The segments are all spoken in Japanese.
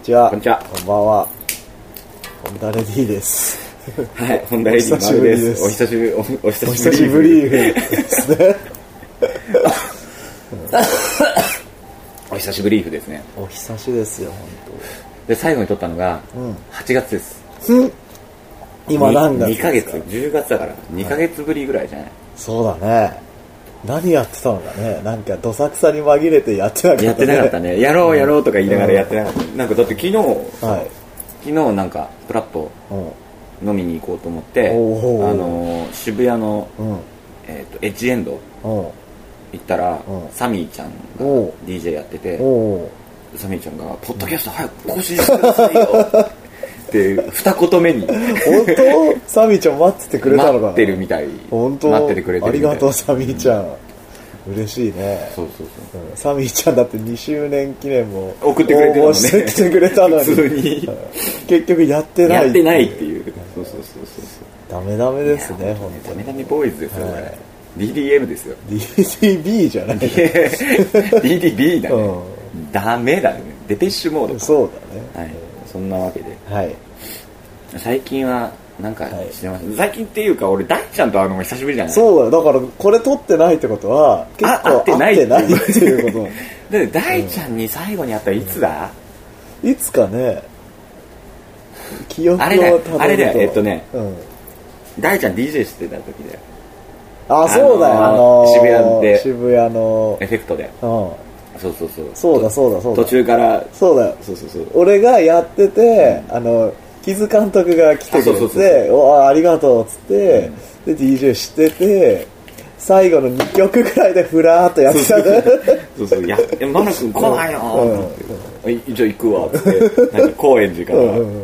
にちは。こんにちはこんばんは。ホンダレディです。はい、ホンダレディマルです。おお久しぶり、おおお久久しぶりですね。お久しぶりですね。お久しですよ、で、最後に撮ったのが、うん8月です。本当。今何月2ヶ月、10月だから、2ヶ月ぶりぐらいじゃない？そうだね。何やってたのかね。なんか、どさくさに紛れてやってなかったね。やってなかったね。やろうやろうとか言いながらやってなかった。なんかだって昨日、はい。昨日なんか、プラッとうん。飲みに行こうと思って、あのー、渋谷の、うん。えっと、エッジエンドうん。行ったらうん、サミーちゃんが DJ やってて、サミーちゃんが、ポッドキャスト早く更新してくださいよ って、二言目に本当？サミーちゃん待っててくれたのかな？待ってるみたい。本当？待っててくれてる。ありがとう、サミーちゃん。嬉しいね。そうそうそう。うんサミーちゃんだって2周年記念も送ってくれてたのねしてきてくれたのに普通にうん結局やってないやってないっていう。そうそうそうそう。ダメダメですね本当にダメダメボーイズですよ、こはいれ。DDM ですよ。DDB じゃない DDB だね。うダメだね。デペッシュモードか。そうだねはい。そんなわけで。はい。最近は、なんかはい。してます？最近っていうか、俺、大ちゃんと会うのも久しぶりじゃない？そうだよ。だからこれ撮ってないってことは結構あ会ってない会ってないっていうこと。で、大ちゃんに最後に会ったらいつだ、いつかね。記憶をあれだよ。たどるとあれだよ。えっとね。うん大ちゃん DJ してた時だよ。あそうだよ。ああのー渋谷で。渋谷の。エフェクトで。うんそうそうそう。そうだそうだそうだ。途中から、そうだよ。そうそうそう。俺がやってて、あの木津監督が来てくれて「おあありがとう」っつって、で DJ してて最後の2曲くらいでふらーっとやってたねそうそう、や、えマナ君来ないようん。じゃあ行くわって、なんか高円寺かうんうらん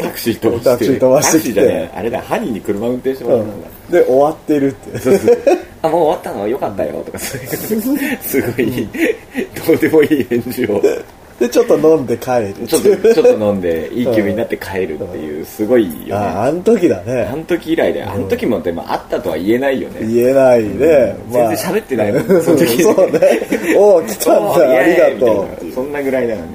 タクシー飛ばして、タクシー飛ばしてあれだ、ハニーに車運転してもらったんだ。で終わってるって。そうそう あ、もう終わったのよかったよとか、そういう、すごい、どうでもいい返事を、でちょっと飲んで帰るちょっと、ちょっと飲んで、いい気分になって帰るっていう、すごいよね。ああん時だあねの時以来で、あの時もでも会ったとは言えないよね。言えないね、全然喋ってないもん、その時そうね。おお来たんだ。ありがとう。そんなぐらいだよね。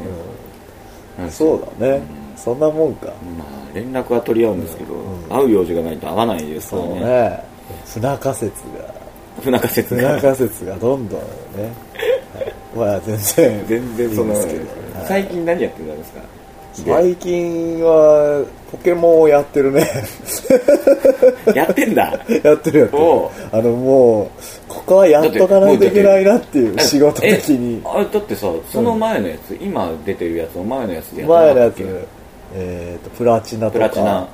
うん。そうだね、そんなもんか。まあ、連絡は取り合うんですけど、会う用事がないと会わないですからね。ね。不仲説が。不仲説不が。仲説がどんどんね、はい。まあ全然。全然そんですけど、はい。最近何やってたんですか？最近はポケモンをやってるね。やってんだ。やってるやってる。あのもうここはやっとかないといけないなっていう仕事的に。えあれだってさ、その前のやつ、今出てるやつの前のやつでやってな前のやつえっ、とプラチナとか。プラチナ。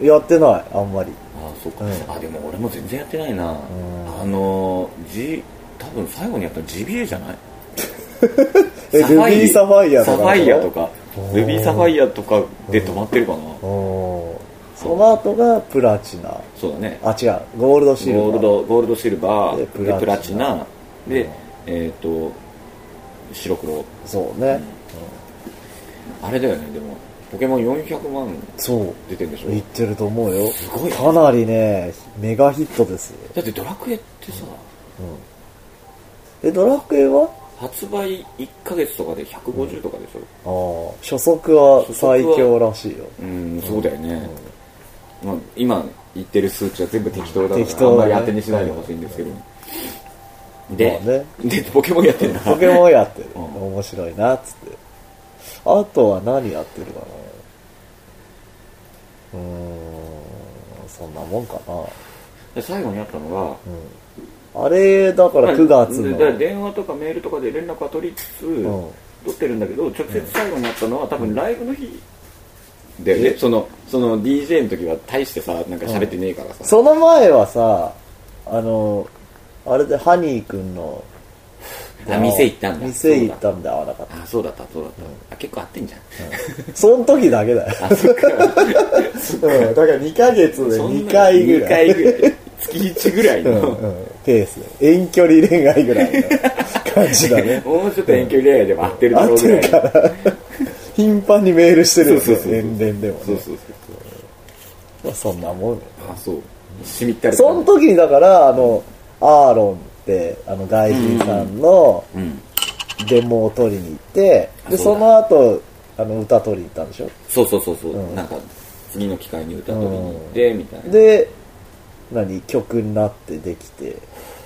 やってないあんまり。あそっか、うん。あでも俺も全然やってないな、ん。あのジ多分最後にやったのジビエじゃない？えルビーサファイアとかサファイアとか。ルビーサファイアとかで止まってるかな、おーその後がプラチナ。そうだね。あ違う。ゴールドシルバー。ゴールドゴールドシルバー。ででプラチナ。チナ。で、えっ、と白黒。そうね、あれだよねでもポケモン400万そう。出てるんでしょ？言ってると思うよ。すごい。ねかなりねメガヒットです。よ、だってドラクエってさえドラクエは？発売1ヶ月とかで150とかでしょ、ああ初速は最強らしいよ。うん、そうだよね、まあ、今言ってる数値は全部適当だから適当だね。あんまり当てにしないでほしいんですけど、で、まあね。でポケモンやってんだ。ポケモンやってる、うん。面白いなっつって。あとは何やってるかな？うーんそんなもんかな。で最後にやったのが、あれだから9月の、電話とかメールとかで連絡は取りつつ、ん。取ってるんだけど直接最後にやったのは多分ライブの日。だよね、そのその DJ の時は大してさなんか喋ってねえからさ、その前はさあのあれでハニーくんのあ店行ったんだ。店行ったんで会わなかった。あそうだったそうだった、あ結構合ってんじゃん、その時だけだよ。あそっか。うん、だから2ヶ月でそんな2回ぐらい。2回ぐらい。月1ぐらいの、うんうん、ペースで。遠距離恋愛ぐらいの感じだね。もうちょっと遠距離恋愛でも合ってるだろうぐらいるから。頻繁にメールしてるよねそうそうそう遠恋でもね。そうそうそうまあ、そんなもんよ。あそう。しみったりその時にだからあのアーロンってあの外人さんの、うん。デモを取りに行ってでその後あの歌取りに行ったんでしょ？そうそうそうそう、うん。なんか次の機会に歌取りに行って、みたいな、で何？曲になってできて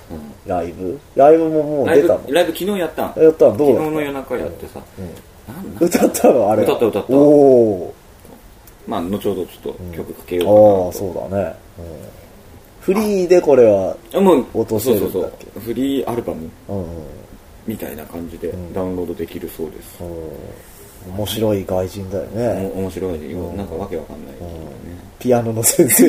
うん。ライブ？ライブももうライブ出たの？ライブ昨日やったん？やったの？どう昨日の夜中やってさ、なん歌ったの？あれ？歌った歌った。おおまあ後ほどちょっと曲かけようああかなと、そうだね、うんフリーでこれは落とせるんだっけ？そうそうそうフリーアルバムうんうん。みたいな感じでん。ダウンロードできるそうです、うん。面白い外人だよね、お面白いね、なんかわけわかんない、ね。ピアノの先生。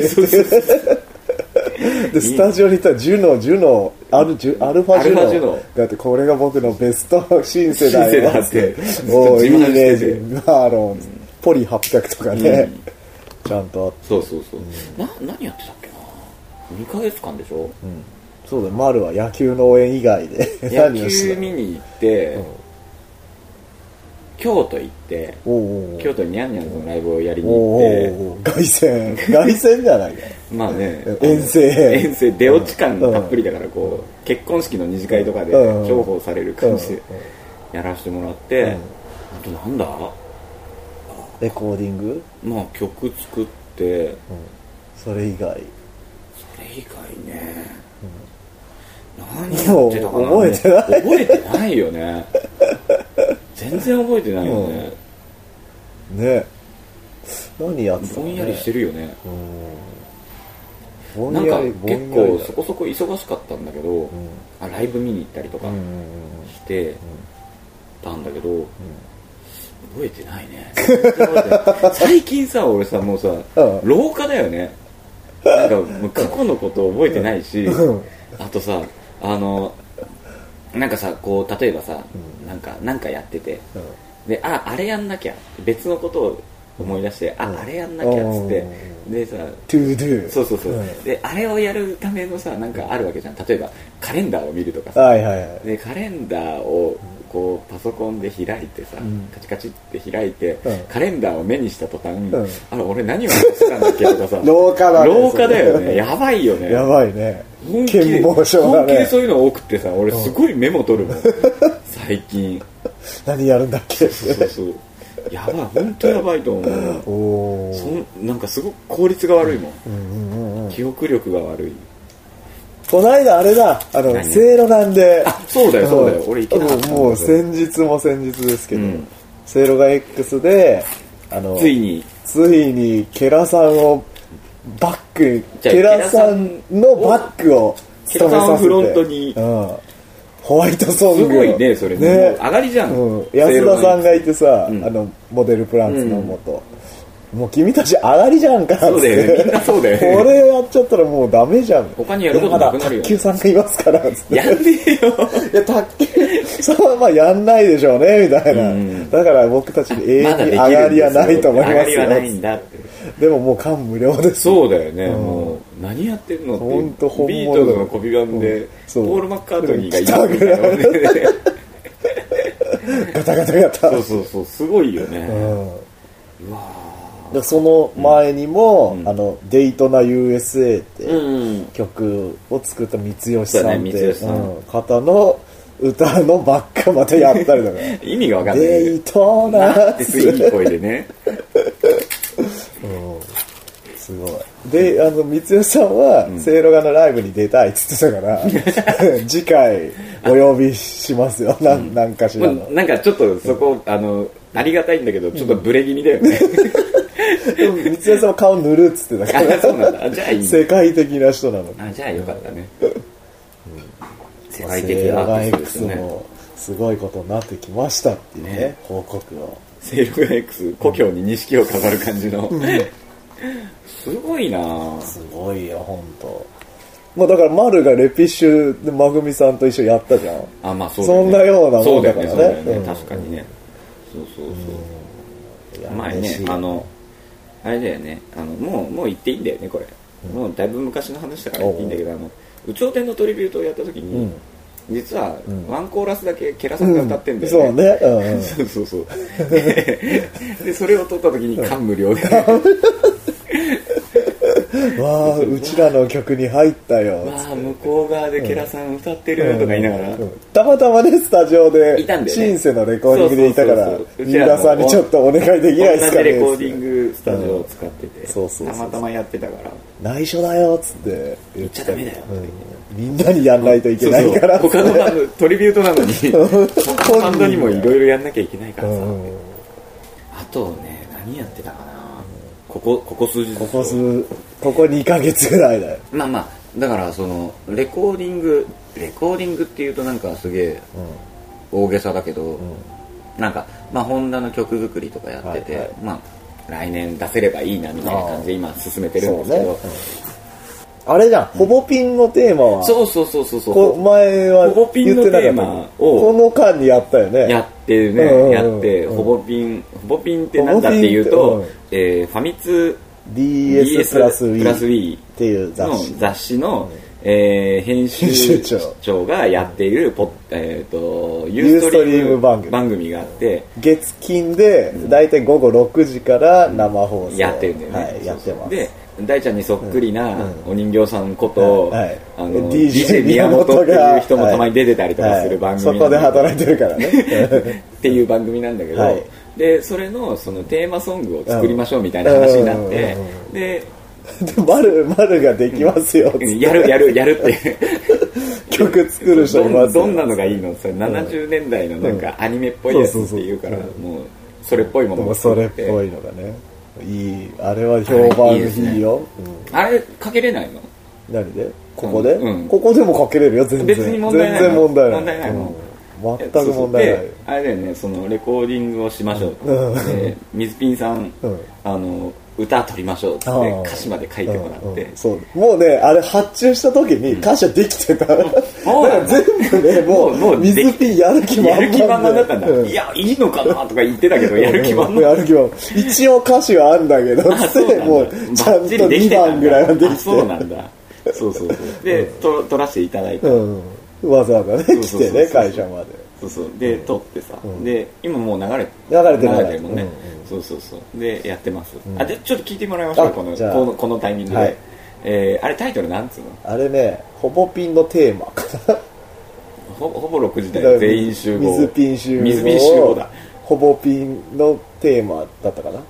でスタジオにいたらジュノジュノアルジュアルファジュノだってこれが僕のベストシンセだよって。いいねて。マーロンポリ800とかね、ちゃんとあって。そうそうそう、な何やってたっけ？な2ヶ月間でしょ、そうだよ丸は野球の応援以外で。野球見に行って、京都行って京都にニャンニャンズのライブをやりに行って。凱旋。凱旋じゃないか。まあね。遠征。遠征。出落ち感たっぷりだからこう結婚式の二次会とかでうん。重宝される感じでやらせてもらって、うん。あとなんだ？レコーディング、まあ曲作って。それ以外以外ね、何やってたかな覚えてない。覚えてないよね。全然覚えてないよね、ね。何やってたのぼんやりしてるよね、うん。なんか結構そこそこ忙しかったんだけど、あライブ見に行ったりとかうんうんしてたんだけど、覚えてないね。全然覚えてない。最近さ俺さもうさ、うん。廊下だよねなんかもう過去のこと覚えてないし、うん。あとさあのなんかさこう例えばさ、なんかなんかやっててうん。でああれやんなきゃ別のことを思い出して、ああれやんなきゃっつってでさ to do そうそう。そう、ん。であれをやるためのさなんかあるわけじゃん。例えばカレンダーを見るとかさ。はいはいはい。でカレンダーをこうパソコンで開いてさ、ん。カチカチって開いて、うん。カレンダーを目にした途端、ん。あれ俺何を話したんだっけとかさ 老化だね老化だよね。やばいよね。やばいね。本気で本気でねそういうの多くってさ俺すごいメモ取るもん、最近。何やるんだっけ？そうそうそう。やばい本当やばいと思う。おおそんなんかすごく効率が悪いもん、うんうんうん。記憶力が悪いこの間あれだあの何？せいろなんで。あそうだよそう。だよ。俺行けたもう先日も先日ですけどうん。せいろが X であのついに。ついにケラさんをバックケラさんのバックを務めさせて。ケラさんをフロントに。うん、ホワイトソング。をすごいねそれもう上がりじゃん。うん、安田さんがいてさ、うん。あのモデルプランツのもと、もう君たち上がりじゃんか。そうだよね。みんなそうだよね。これやっちゃったらもうダメじゃん。他にやることなくなるよ。まだ卓球さんがいますから。やんねえよ。いや卓球。さんはまあやんないでしょうねみたいな、うん。だから僕たちに永ま遠に上がりはないと思いますよ。上がりはないんだって。でももう感無量です。そうだよね、もう何やってんのってほんと本物ビートルズのコピー版で、うん。そう。ポール・マッカートニーがい。たいな。ね ガタガタガタそうそうそう。すごいよね、うん。うわでその前にも、うん。あのデイトナ USA って、うん。曲を作った三吉さんって、うん。方の歌のバックまでやったりとか。意味がわかんないデイトナなんてすいい声でね。すごい。であの三吉さんは、せいろがのライブに出たいっつってたから 次回お呼びしますよ。なんなんかしらの。まあなんかちょっとそこ、あのありがたいんだけどちょっとブレ気味だよね、でも三吉さんは顔塗るっつってたかあらそうなんだ。あじゃあいい。世界的な人なの。あじゃあよかったね、世界セ的アーティストですよね。もすごいことになってきましたっていうねね。報告を。セイロガ X 故郷に錦を飾る感じの、すごいなぁすごいよ本当。まあだから丸がレピッシュでまぐみさんと一緒にやったじゃん。あまあそうね。そんなようなもんだからね。ね。ね、うん。確かにね。そうそうそう、いや前ねあのあれだよね。あのもうもう言っていいんだよねこれ、もうだいぶ昔の話だから言っていいんだけどあの有頂天のトリビュートをやった時に、うん。実はワンコーラスだけケラさんが歌ってんだよそうね、う んうん。そうそうそう。ででそれを撮った時に感無量で わあうちらの曲に入ったよ。わあ向こう側でケラさん歌ってるとか言いながら、うん。たまたまねスタジオでいたんだよね。シンセのレコーディングでいたから三浦さんにちょっとお願いできないです同かね。じレコーディングスタジオを使ってて、そうそうそうそう。たまたまやってたから。内緒だよっつって。言っちゃダメだよ。うん。みんなにやんないといけないから。そうそう他のバンドトリビュートなの に。バンドにもいろいろやんなきゃいけないからさ、うん。あとね何やってたかなここここ数日ここ数ここ2ヶ月ぐらいだよ。まあまあだからそのレコーディングレコーディングっていうとなんかすげえ大げさだけど、なんかまあホンダの曲作りとかやってて、はいはい。まあ来年出せればいいなみたいな感じで今進めてるんですけどねあれじゃん。ほぼピンのテーマはそうそうそうそうそう。こ前はほぼピンの言ってたテーマをこの間にやったよね。やってね、うんうんうんやってほぼピンほぼピンってなんだっていうと、ほぼピンってえーファミ通 DS プラス DS プラス Wii Wii っていう雑の誌雑誌の、えー編集長長。がやっているポッ、えー、とユユーストリーム番組。ム番組があって月金で大体午後6時から生放送。やってるんだよね、はいやってます。で大ちゃんにそっくりなうん。お人形さんこと、はいはい。あの DJ 宮本っていう人もたまに出てたりとかする番組はい。そこで働いてるからね。っていう番組なんだけど、はい。でそれのそのテーマソングを作りましょうみたいな話になってうんでで 丸丸ができますよ。やるやるやるって。曲作る人いますよ。どんなのがいいの？それ70年代のなんかアニメっぽいやつっていうからもうそれっぽいものもそれっぽいのがねいいあれは評判いいよ。あれかけれないの？うん何で？ここで？うん。ここでもかけれるよ全然。別に問題ない全然問題ない。全く問題ない。であれだよねそのレコーディングをしましょうと。うん。で水ピンさんうん。あの歌取りましょうっつって歌詞まで書いてもらって。うんうん。そう。もうねあれ発注した時に歌詞はできてた、だから全部ねもうもう水ピンやる気満々やる気満々だったんだ、うん。いやいいのかなとか言ってたけどやる気満々。やる気満々。一応歌詞はあんだけどってもうちゃんと2番ぐらいはできて。あそうなんだ。そうそうそう。で、と撮らせていただいて、うん、わざわざね来てね会社まで。そうそう。で撮ってさ、で今もう流れ流れてるるもんね、そうそうそう。でやってます、あでちょっと聞いてもらいましょうあこのこのこのタイミングで、はい。えーあれタイトルなんつうの？あれねほぼピンのテーマかな。ほほぼ6時だよ全員集合。水ピン集合水ピン集合だ。ほぼピンのテーマだったかな、うん。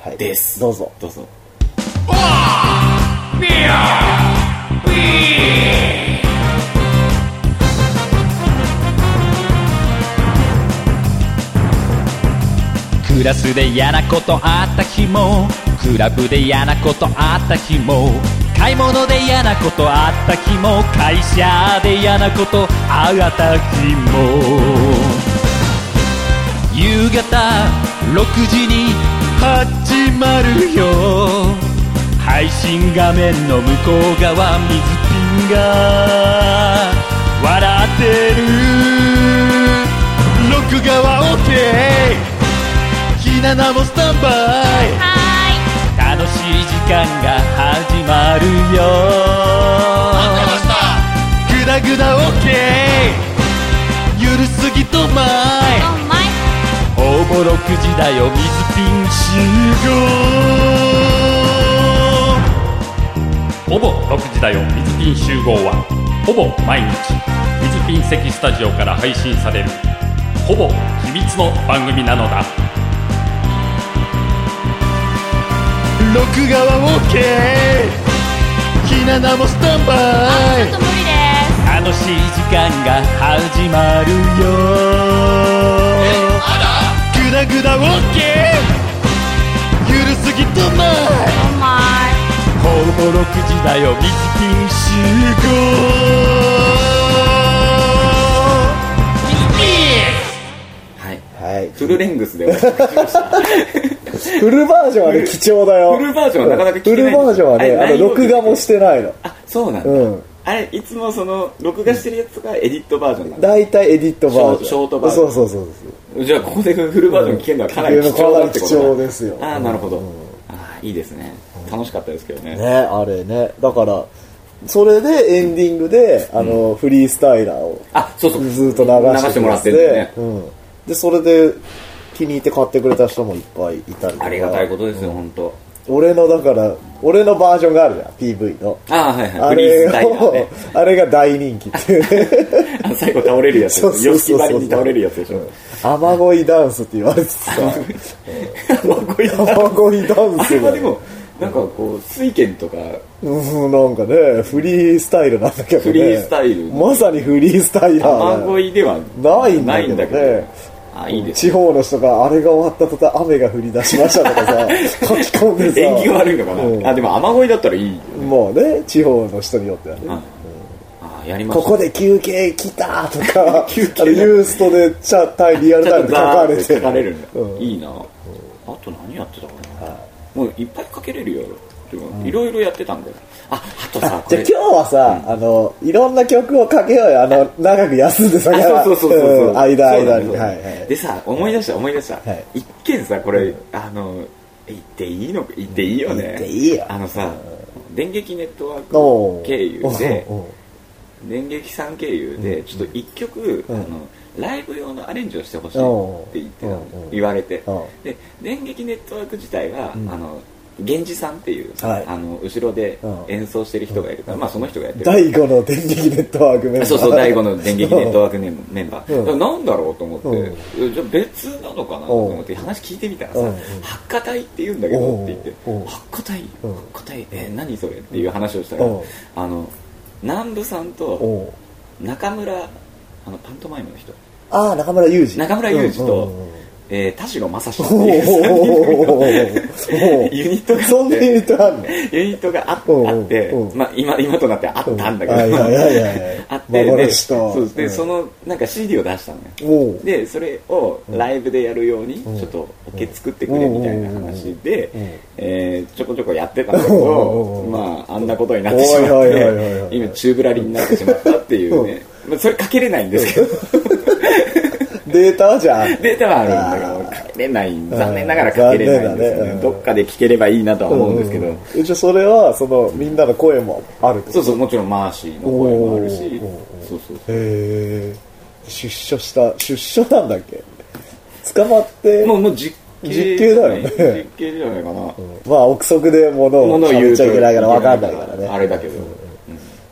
はい。です。どうぞ。どうぞクラスで嫌なことあった日もクラブで嫌なことあった日も買い物で嫌なことあった日も会社で嫌なことあった日も。夕方6時に始まるよ。配信画面の向こう側水ピンが笑ってる。録画は OK ひななもスタンバイ。楽しい時間が始まるよ。グダグダ OK ゆるすぎとまい。ほぼ6時だよ水ピン集合。ほぼ6時だよ水ピン集合はほぼ毎日水ピン席スタジオから配信されるほぼ秘密の番組なのだ録画は OK ひななもスタンバイ。ちょっと無理です楽しい時間が始まるよ。グダグダ OK ゆるすぎとない。お前ほぼ6時だよ集はい。はい。フルレングスでお送りしましたフルバージョンはね貴重だよ。フルバージョンはなかなか聞けないフルバージョンはねあの録画もしてないの。あそうなんだ、うん。あれいつもその録画してるやつがエディットバージョンなんだ。大体エディットバージョン。ショートバージョン。そうそうそうじゃあここでフルバージョン聞けるのはかなり貴重だってことだ。貴重ですよ。ああなるほど、うんああいいですね。楽しかったですけどね。ねあれね。だからそれでエンディングであの、フリースタイラーをあそうそう。ずっと流してもらってね。うん、でそれで気に入って買ってくれた人もいっぱいいたりとか。ありがたいことですよ、本当。俺のだから俺のバージョンがあるじゃん PV の。ああはいはい。あれをね あれが大人気っていう。最後倒れるやつそうそうそに倒れるやつでしょ。雨乞いダンスって言われてさ 雨乞いダンス。雨乞いダンあスが。れはでもなんかこう水拳とか。うんなんかねフリースタイルなんだけどね。フリースタイル。まさにフリースタイラー雨乞いではないんだけどね。ないんだけどあいいです地方の人があれが終わった途端雨が降り出しましたとかさ 書き込んでさ。縁起が悪いのかな、うん。あでも雨乞いだったらいいよもうね地方の人によってはね。ああやりましたここで休憩来たとか 休憩。あのユーストでチャタイリアルちタイムで書かれて。書かれるんだ、うん。いいな、あと何やってたかな、もういっぱい書けれるよ。いろいろやってたんだよああとさじゃあ今日はさ、あのいろんな曲をかけようよ。あの長く休んでさあそうそうそうそう。そう、ん間間に、はいはい。でさ思い出した思い出した、はい。一見さこれあの言っていいの言っていいよね。言っていいよ。あのさ電撃ネットワーク経由で電撃さん経由でちょっと一曲、うん。あのライブ用のアレンジをしてほしいって言って言われて。う。んで電撃ネットワーク自体は、うん。あの源氏さんっていう、はい。あの後ろでうん。演奏してる人がいるから、まあその人がやってる。第5の電撃ネットワークメンバー。そうそう第5の電撃ネットワークメンバー、うん。なんだろうと思って、うじゃあ別なのかなと思って話聞いてみたらさ、うん。うん。発火体って言うんだけどって言って、うん。うん。発火体、うん。発火体えー何それっていう話をしたら、うん。あの南部さんと中村あのパントマイムの人。ああ中村裕二。中村裕二と、うんうんうんえー田代正史っていう。3人おうおうおうおうユニットがあって。そんなユニットあんの？ユニットがあって、うんまあ、今今となってあったんだけど、あってでそうで、うん。そのなんか CD を出したのよ。でそれをライブでやるようにうん。ちょっとオケ作ってくれみたいな話でうん。えーちょこちょこやってたんだけ うんどまああんなことになってしまって今宙ぶらりんになってしまったっていうね。まあそれかけれないんですけどデータはじゃあデータはあるんだけどかけれない。残念ながらかけれないんですよね。うん。ねどっかで聞ければいいなとは思うんですけど。うん。じゃあそれはそのみんなの声もあるそうそうもちろんマーシーの声もあるし。おー。そうそう。へえ出所した出所なんだっけ？捕まってもうもう実刑。実刑だよね。実刑じゃないかな。まあ憶測で物を物を言っちゃいけないから分かんないからね。あれだけど。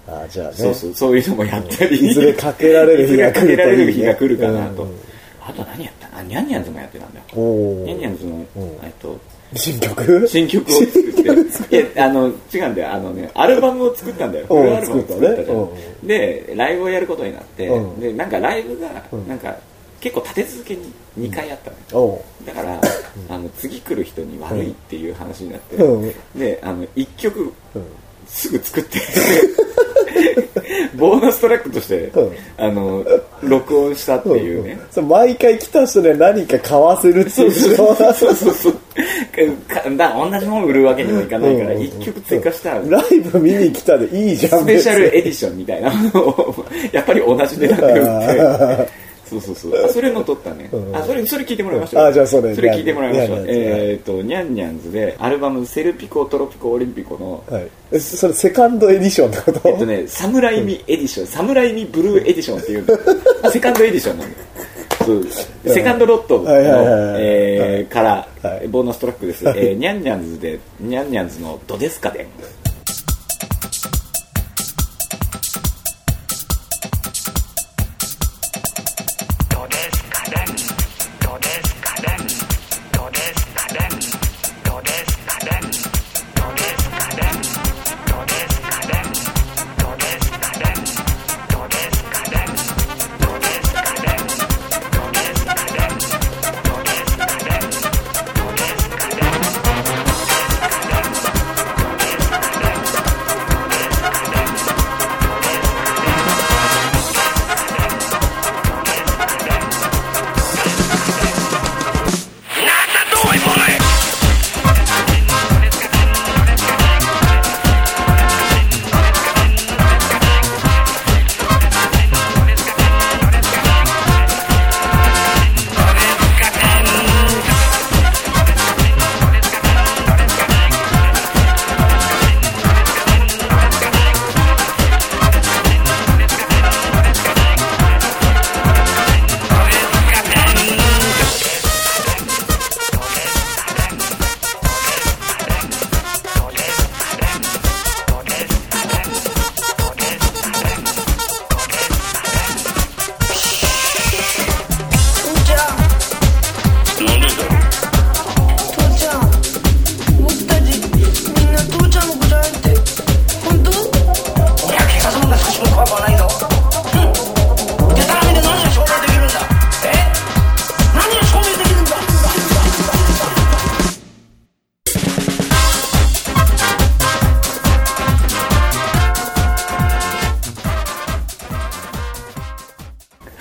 あじゃあね。そうそう。そういうのもやったり。いずれかけられる日が来るかけられる日が来るかなと。うんあと何やった？あニャンニャンズもやってたんだよ。おニャンニおャンズのんえっと新曲？新曲を作って。いやあの違うんだよ。あのねアルバムを作ったんだよ。フうんルアルバムを作ったじゃん。でライブをやることになってうんでなんかライブがん。なんか結構立て続けに2回あったのよ。おうだから、あの次来る人に悪いっていう話になって、うん。であの1曲うんすぐ作って。ボーナストラックとして、うん。あの録音したっていうね、そう毎回来た人で何か買わせるっていう。そうそうそうそう。かだ同じもの売るわけにもいかないからうん1曲追加したらライブ見に来たでいいじゃんスペシャルエ別ディションみたいな。のをやっぱり同じ値段で売って そうそうそう。あそれの撮ったね、うん。あそれそれ聞いてもらいましょうあじゃあそれそれ聞いてもらいましょうえっ、とニャンニャンズでアルバム「セルピコトロピコオリンピコ」のにはい。えそれ second edition ってこと？えっとね、サムライミ edition、サムライブルー edition っていう、あ second edition なんだよ。そう second lot の、から、はい。ボーナストラックです。えーニャンニャンズで、ニャンニャンズのドデスカデン。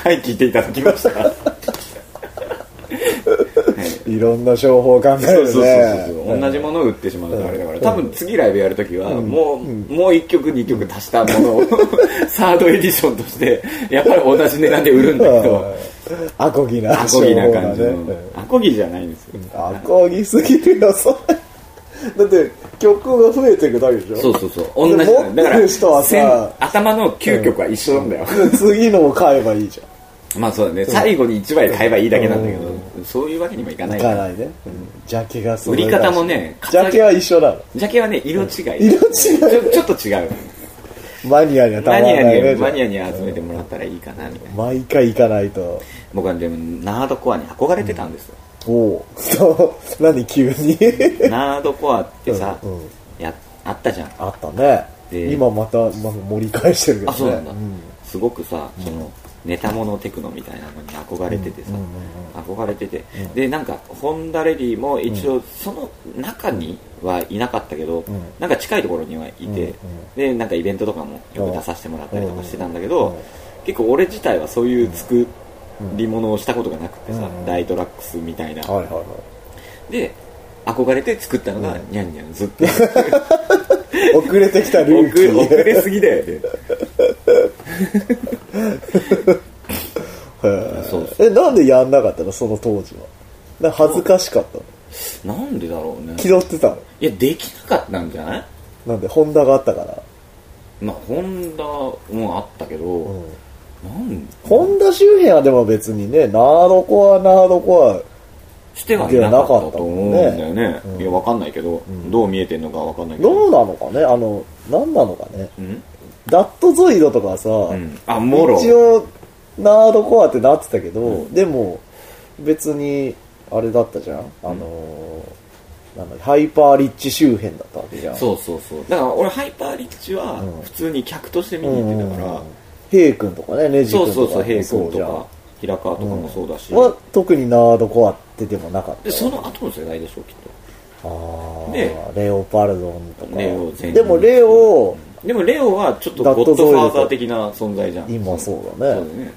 はい聞いていただきました。い。ろんな商法を考えるね。そうそうそう同じものを売ってしまうとあれだから多分次ライブやるときはもうもう1曲2曲足したものを サードエディションとしてやっぱり同じ値段で売るんだけど。アコギなアコギな感じの。アコギじゃないんですよ。アコギすぎるよそれ。だって曲が増えていくだけでしょ。そうそうそう。同じで持ってる人はさ線頭の9曲は一緒なんだよ、で次のを買えばいいじゃんまあそうだね。最後に1枚買えばいいだけなんだけど、そういうわけにもいかない。いかないね、ジャケが売り方もねジャケは一緒なの。ジャケはね色違い。色違いちょっと違う。マニアにはたまらないねにマニアに集めてもらったらいいかなみたいな。毎回行かないと。僕はでもナードコアに憧れてたんですよ、おおそう。何急に？ナードコアってさ、うんうん。やあったじゃん。あったね。で今また、ま、盛り返してるけどね。あそうなんだ、ん。すごくさそのネタモノテクノみたいなのに憧れててさ、憧れてて、でなんかホンダレディも一応その中にはいなかったけど、なんか近いところにはいて、でなんかイベントとかもよく出させてもらったりとかしてたんだけど、結構俺自体はそういう作り物をしたことがなくてさ、ダイトラックスみたいな、はいはいはい。で憧れて作ったのがニャンニャンずっと。遅れてきたルーキ遅れすぎだよね へそうーえなんでやんなかったの？その当時は。なんか恥ずかしかったの？なんでだろうね。気取ってたの？いやできなかったんじゃない？なんで？ホンダがあったから。まあホンダもあったけど、なんホンダ周辺はでも別にねナードコアナードコアしてはいなかったと思うんだよね。いやわかんないけど、どう見えてんのかわかんないけど。どうなのかね？あの何なのかね？うん、ダットゾイドとかさ、うん、あもろ一応ナードコアってなってたけど、でも別にあれだったじゃん。あのーなんだハイパーリッチ周辺だったわけじゃん。そうそうそう。だから俺ハイパーリッチは普通に客として見に行ってたから、ヘイ君とかねネジそう君とかそうそうヘイ君もじゃんとか平川とかもそうだし、は特にナードコアってでもなかった。でその後の世代でしょきっあー。でレオパルドンとか。レオ全でもレオとでもレオはちょっとゴッドファーザー的な存在じゃん。今そうだね。そうだね。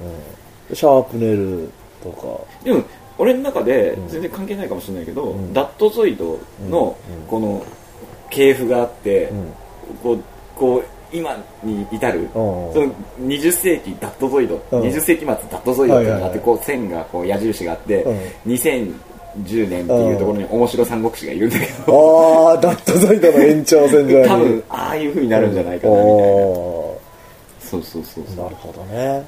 うん。シャープネルとか。でも俺の中で全然関係ないかもしれないけど、ダットゾイドのこの系譜があって、こうこう今に至る、その20世紀ダットゾイド、うん。20世紀末ダットゾイドっていうのがあって、こう線がこう矢印があって、うん2010年っていうところに面白三国志がいるんだけど、ああダットゾイドの延長線上に多分ああいう風になるんじゃないかなみたいな、おそうそうそうそう。ーなるほどね、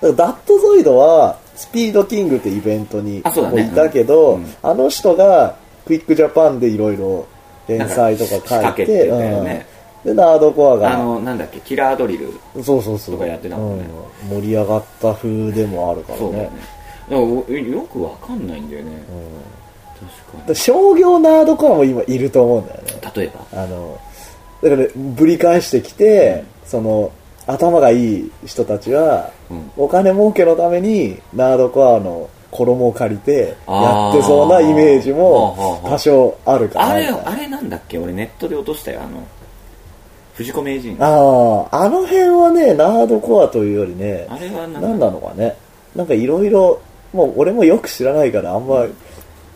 だからダットゾイドはスピードキングってイベントにいたけど、うん。あの人がクイックジャパンでいろいろ連載とか書いててね。うん。でナードコアあがのなんだっけキラードリルそうそうそう。とかやってたもんね。うん。盛り上がった風でもあるからねよくわかんないんだよね、確かだ商業ナードコアも今いると思うんだよね。に例えば？あのだからぶり返してきて、その頭がいい人たちは、うん。お金儲けのためにナードコアの衣を借りてやってそうなイメージも多少あるかなあれあれなんだっけ？俺ネットで落としたよ。あの藤子名人。あああの辺はねナードコアというよりねあれはなん何なのかね。なんかいろいろもう俺もよく知らないからあんま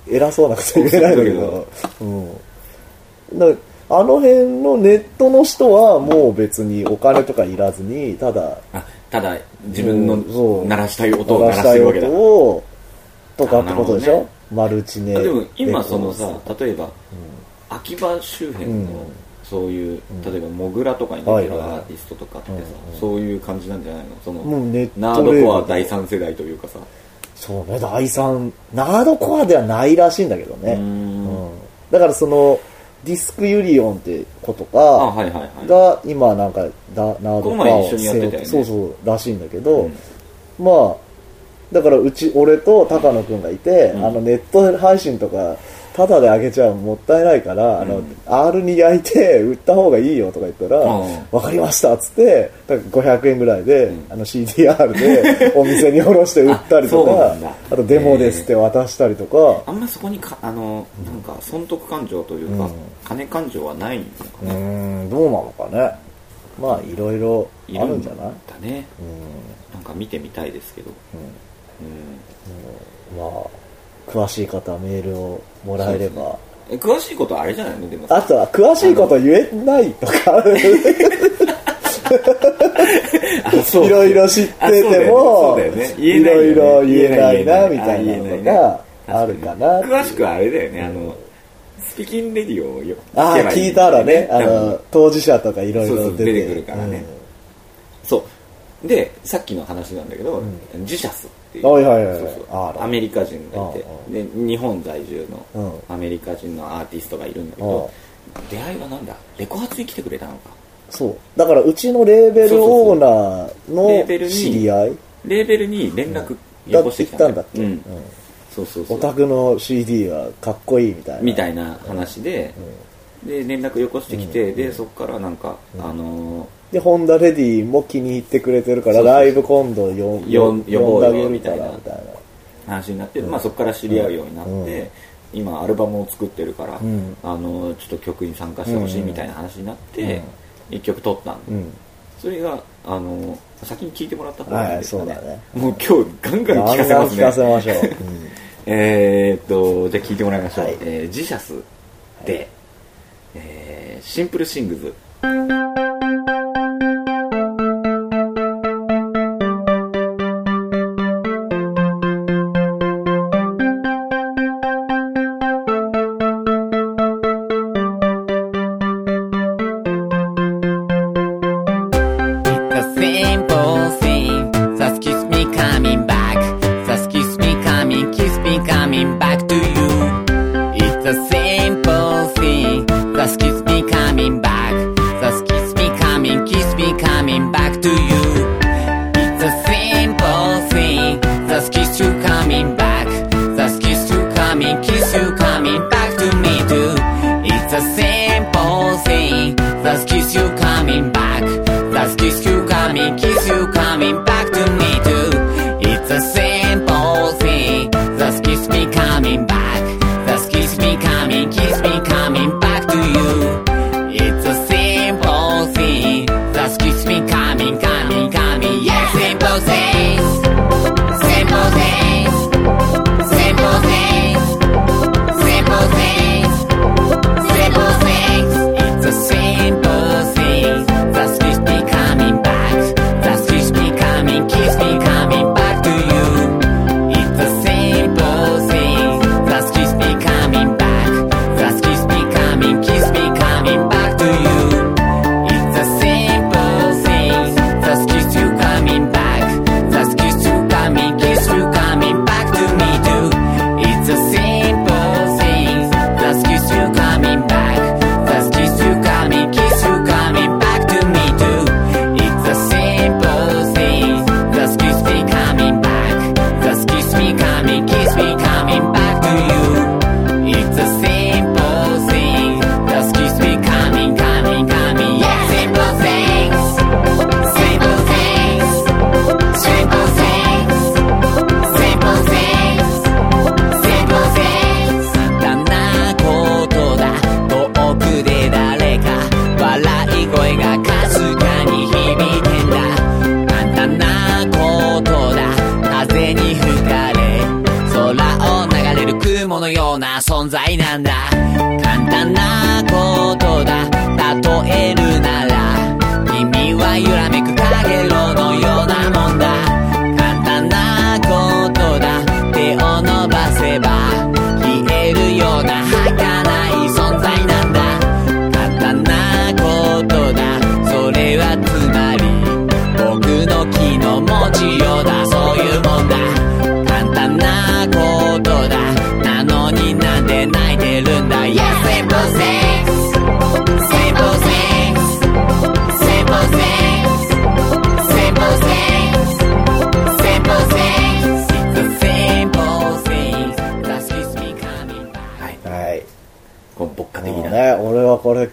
偉そうなこと言えないんだけど、うん、だあの辺のネットの人はもう別にお金とかいらずにただあただ自分の鳴らしたい音を鳴らしたいしてるわけだ音をとかってことでしょ、あなるほマルチネあでも今そのさ例えば、秋葉周辺の、うん。そういう例えばモグラとかに出てるアーティストとかってさ、うんそういう感じなんじゃないの？そのもうネットナードコア第三世代というかさそうね第三ナードコアではないらしいんだけどね。うーん。うん。だからそのディスクユリオンってことあかが今なんかダナードコアを一緒にやってね。そうそうらしいんだけど、うん。まあだからうち俺と高野くんがいて、うん。あのネット配信とかタダで上げちゃうのもったいないから、あの R に焼いて 売った方がいいよとか言ったら「うん。分かりました」っつってだから500円ぐらいで、ん。あの CDR で お店に卸して売ったりとかんだ。あとデモですって渡したりとか、あんまそこにかあのなんか損得感情というか、うん。金感情はないのかうな、ーんどうなのかね。まあいろいろあるんじゃない？だね。うん。なんかか見てみたいですけど、うん。まあ、詳しい方はメールをもらえれば。え詳しいことはあれじゃないの？でも。あとは、詳しいこと言えないとか、いろいろ知ってても、ね。ね。いろいろ言えないな、みたいなのがあるかな。詳しくはあれだよね。あのスピキンレディオをよああ、聞いたらね、あの、当事者とかいろいろ出てくるからね。そう。でさっきの話なんだけど、ジシャスっていう。はいはいはいそうそう。あらアメリカ人がいて。うで日本在住うのアメリカ人のアーティストがいるんだけど出会いはなんだ？レコ発に来てくれたのか。そう。だから、うちのレーベルオーナーの知り合い、レーベルに連絡だよこしてきたんだっけうんうん。そうそうそう。オタクの CD はかっこいいみたいな。みたいな話で、で連絡よこしてきて、でそこからなんか、あので、ホンダレディも気に入ってくれてるから、そうそうライブ今度よよん呼ぼうよみたいな。みたいな。ー話になって、まあ、そこから知り合うようになって、今アルバムを作ってるから、ん。あのちょっと曲に参加してほしいみたいな話になって、一曲撮ったんで、うん。それがあの先に聞いてもらった方がいいですかね,、はいそうだね。もう今日ガンガン聞かせガンガンますね聞かせましょう。うん。えーっとじゃあ聞いてもらいましょう、はい。えージシャスで、えーシンプルシングズ。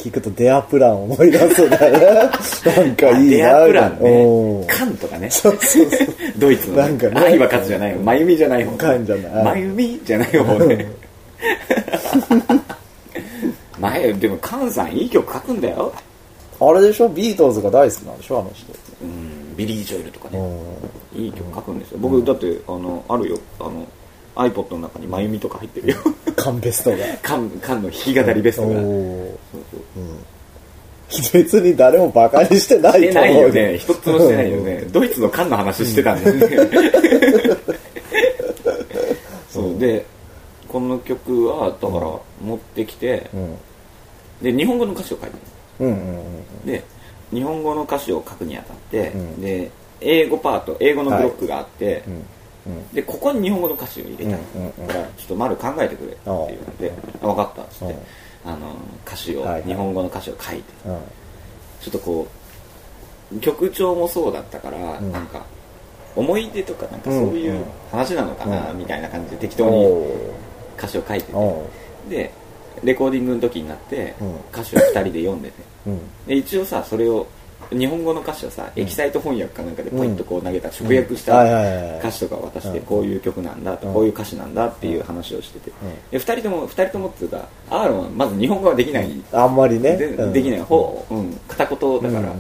聞くと Der Plan を思い出すんだよね。なんかいいな。 Der Plan うんね。カンとかね。そうそうそう。ドイツのね。なんかね愛は勝つじゃないよ。まゆみじゃない方。カンじゃないまゆみじゃない方ね。前、でもカンさんいい曲書くんだよ。あれでしょ？ビートルズが大好きなんでしょ？あの人。うん、ビリー・ジョエルとかうね、んいい曲書くんですよ僕だってあのあるよあの iPod の中に真由美とか入ってるよ。カンベストが。缶缶の弾き語りベストが。別に誰もバカにしてないしてないよね。一つもしてないよね。ドイツの缶の話してたんだよね。そう。でこの曲はだから持ってきてうん。で日本語の歌詞を書いてるで日本語の歌詞を書くにあたって、うん。で英語パート英語のブロックがあって、うんでここに日本語の歌詞を入れたい、からちょっと丸考えてくれって言われてあ分かったっつって、あの歌詞を、日本語の歌詞を書いて。うん。ちょっとこう曲調もそうだったから、ん。なんか思い出とかなんかそういううん話なのかな、うん。みたいな感じで適当にお歌詞を書いてて、でレコーディングの時になって、うん。歌詞を2人で読んでて。で一応さそれを日本語の歌詞をさ、エキサイト翻訳かなんかでポイッとこう投げた、直訳した歌詞とか渡して、うんこういう曲なんだこういう歌詞なんだっていう話をしてて、ん。で2人とも二人ともっていうかアーロンはまず日本語はできない。あんまりね。できない。方、うん、片言だから、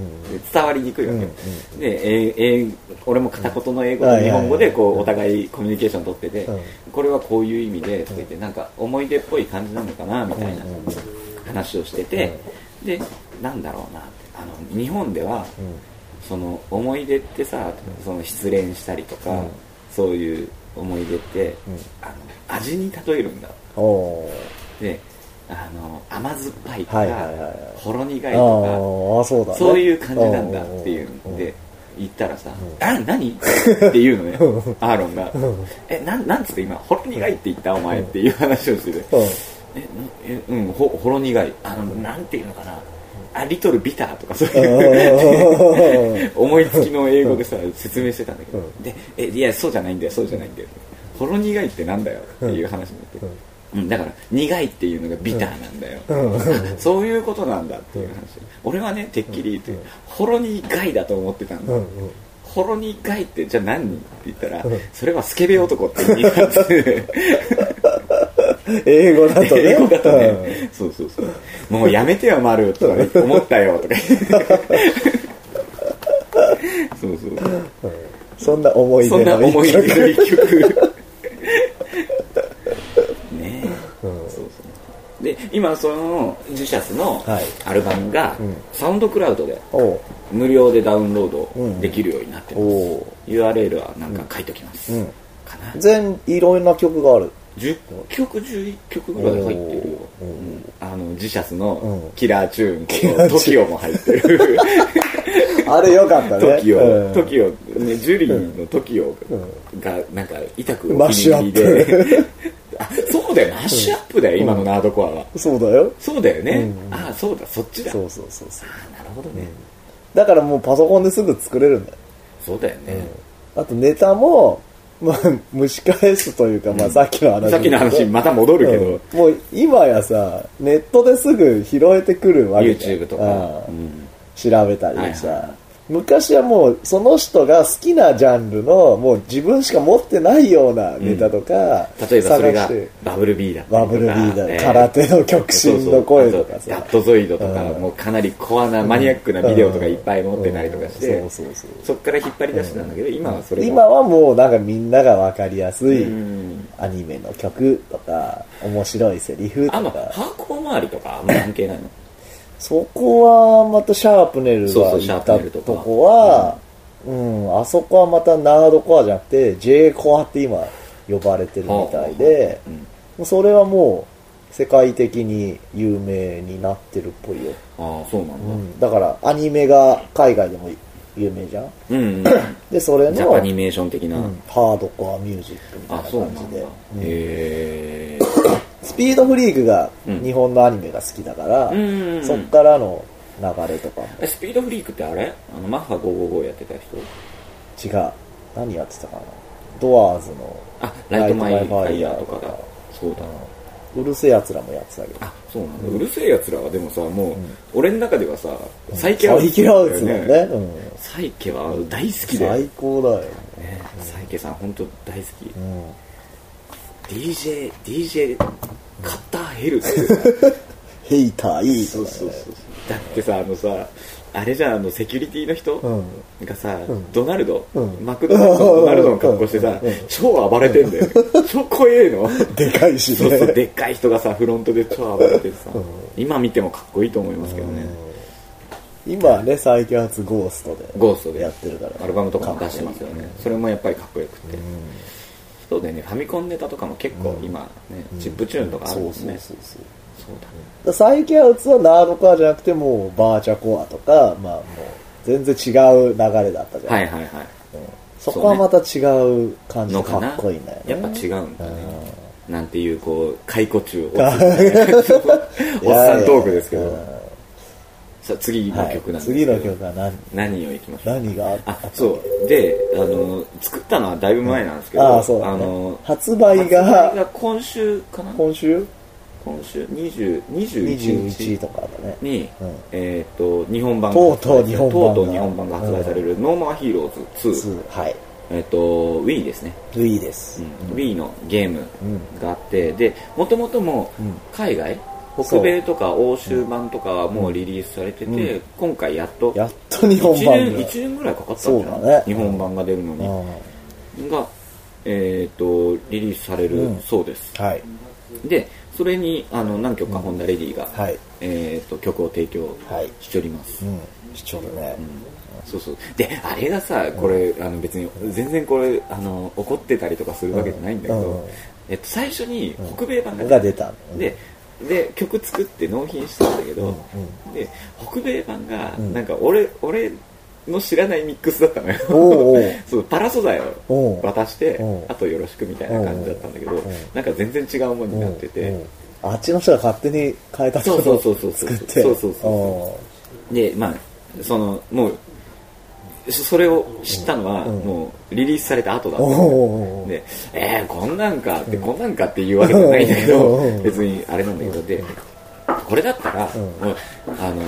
伝わりにくいわけ。よ、うんでえーえー俺も片言の英語うん。と日本語でこうお互いコミュニケーション取ってて、うん。これはこういう意味でとか言ってなんか思い出っぽい感じなのかなみたいな話をしてて、でなんだろうなあの日本では、その思い出ってさその失恋したりとか、うん。そういう思い出って、あの味に例えるんだ。であの甘酸っぱいとか、ほろ苦いあとーあそうだそういう感じなんだっていうんで言ったらさ「あ何?」って言うのねアーロンが「えなんなんつって今ほろ苦いって言った？お前」っていう話をしてて。うん「ええうんほほろ苦い。あのなんていうのかなあリトルビター」とかそういう思いつきの英語でさ説明してたんだけど、でえいやそうじゃないんだよそうじゃないんだよ。ほろ苦いってなんだよっていう話になって、うん、だから苦いっていうのがビターなんだよ、あそういうことなんだっていう話、俺はねてっきり言って、ほろ苦いだと思ってたんだ、ほろ苦いってじゃあ何って言ったら、それはスケベ男って言い方で 英語だとね。英語だとね、そうそうそう。もうやめてよ丸とか思ったよとか。言ってそうそう。うんそんな思いそんな出の思い出の一曲。一曲ね。え、そうそうで今そのジュシャスのはい。アルバムがんサウンドクラウドで無料でダウンロードできるようになってます、おう。URL はなんか書いておきます、うん。かな。全いろんな曲がある10曲11曲ぐらい入ってるよ、うん。あのジシャスのうん。キラーチューンと TOKIO も入ってる。あれよかったね。TOKIO、うん。TOKIO ね、ジュリーの TOKIO がなんか痛くマッシュアップ。あそうだよ。マッシュアップだよ、今のナードコアは。そうだよ。そうだよね、うん。あそうだそっちだ。そうそうそうそう。あなるほどね、だからもうパソコンですぐ作れるんだよ。そうだよね、あとネタも、まあ、蒸し返すというか、まあ、さっきの話さっきの話にまた戻るけど、うん。もう今やさネットですぐ拾えてくるわけ YouTube とか、うんうん。調べたりさ、はいはい昔はもうその人が好きなジャンルのもう自分しか持ってないようなネタとか、例えばそれがバブル B だったりとか。バブル B だ、えー空手の極真の声とかさ。そうそう。あとヤットゾイドとか、うん。もうかなりコアなマニアックなビデオとかいっぱい持ってたりとかして、うん。そうそうそう。そっから引っ張り出してたんだけど、今はそれが。今はもうなんかみんなが分かりやすいうん。アニメの曲とか面白いセリフとあのかハーコー周りとかあんま関係ないのそこはまたシャープネルが行ったとこはうん、あそこはまたナードコアじゃなくて J コアって今呼ばれてるみたいでうんもうそれはもう世界的に有名になってるっぽいよ、ああそうなんだ、うん、だからアニメが海外でも有名じゃん。うんうん。でそれの、パニメーション的な、うんハードコアミュージックみたいあな感じで、うん。へえスピードフリークがうん。日本のアニメが好きだから、うん。そっからの流れとかも。えスピードフリークってあれ？あのマッハ555やってた人？違う。何やってたかな？ドアーズのあ Light My Fire とか。だ。そうだ、うる星やつらもやってたけど。あそうなんだ、うる星やつらはでもさもう、俺の中ではさサイケアサイケアウツだよね、うん、サイケは大好きだよ、最高だよ、ね、サイケさん本当大好き、うん、DJ DJ カッターヘル。っていうさヘイターいい。そうそうそう。だってさあのさあれじゃんあのセキュリティの人うん。がさ、ん。ドナルド、うん。マクドナルドのドナルドの格好してさ、うん。超暴れてんだよ。超怖えの。でかいしそうそうねでっかい人がさフロントで超暴れててさ、今見てもかっこいいと思いますけどね、今はね最強発ゴーストでゴーストで。やってるからアルバムとかも出してますよね。それもやっぱりかっこよくて、そうでねファミコンネタとかも結構今ね、チップチューンとかあるんですね、そうそうそうそう。だねだ最強発はナードコアじゃなくてもうバーチャコアとかまあもう全然違う流れだったじゃん、はいはいはい。そこはまた違う感じでかのかなっこいいんだよね。やっぱ違うんだね。なんていうこう解雇中 おっさんおっさんトークですけどさあ次の曲なんですけど、次の曲は何？何をいきましょう何があった？あそう。であの作ったのはだいぶ前なんですけど、ああそうだ、ね、の発売発売がが今週かな？今週？今週？20 21 21日？とかだね。に、うん。えっ、と日本版とうとう日本版が。とうとう日本版が発売される「 No More Heroes 2」2はい。えっ、と Wii ですね、Wii です、うん。Wii のゲームがあってでもともともうん。海外、北米とか欧州版とかはもうリリースされてて、う。ん今回やっとやっと日本版1が年一年ぐらいかかったんじゃない？日本版が出るのに、うん。が、えっとリリースされるうん。そうです、はい。でそれにあの何曲かホンダレディが、はい。えっと曲を提供はい。しております、うん。しちょるね、そうそう。であれがさこれ、あの別に全然これあの怒ってたりとかするわけじゃないんだけど、うん。えっと、最初に北米版がが出た。のでで曲作って納品したんだけど、うんで北米版がん。なんか俺,、俺の知らないミックスだったのよ。そうパラ素材おをう。渡してあとよろしくみたいな感じだったんだけどなんか全然違うものになってて。うんう。んあっちの人が勝手に変えたってことそうそうそうそう。作って。そうそうそう。でまあそのもうそそれを知ったのはうん。もうリリースされた後だった。でえー、こんなんかってこんなんかっていうわけじゃないんだけどうん。別にあれなんだけどでこれだったらうん。もうあの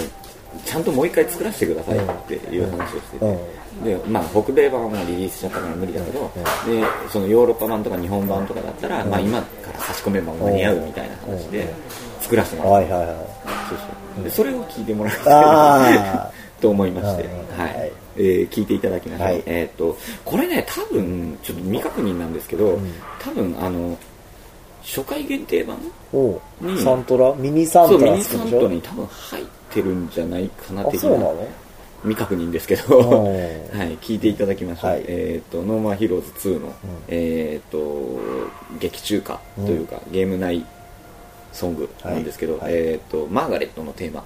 ちゃんともう一回作らせてくださいっていう話をしてて、うん。でまあ、北米版はリリースしちゃったから無理だけど、でそのヨーロッパ版とか日本版とかだったら、まあ、今から差し込めば間に合うみたいな話で作らせてもらった、はいはいはい。そうそう。でそれを聞いてもらいあ と思いまして、はいえー聞いていただきましょう、はい。えっ、とこれね多分ちょっと未確認なんですけど、多分あの初回限定版にサントラ？ミニサントそうミニサントに多分入ってるんじゃないかなあ的なそうなの？未確認ですけど、お はい、ー聞いていただきましょう、はい。えっ、と No More Heroes 2の、えっ、と劇中歌というか、ゲーム内ソングなんですけど、はい。えっ、とマーガレットのテーマ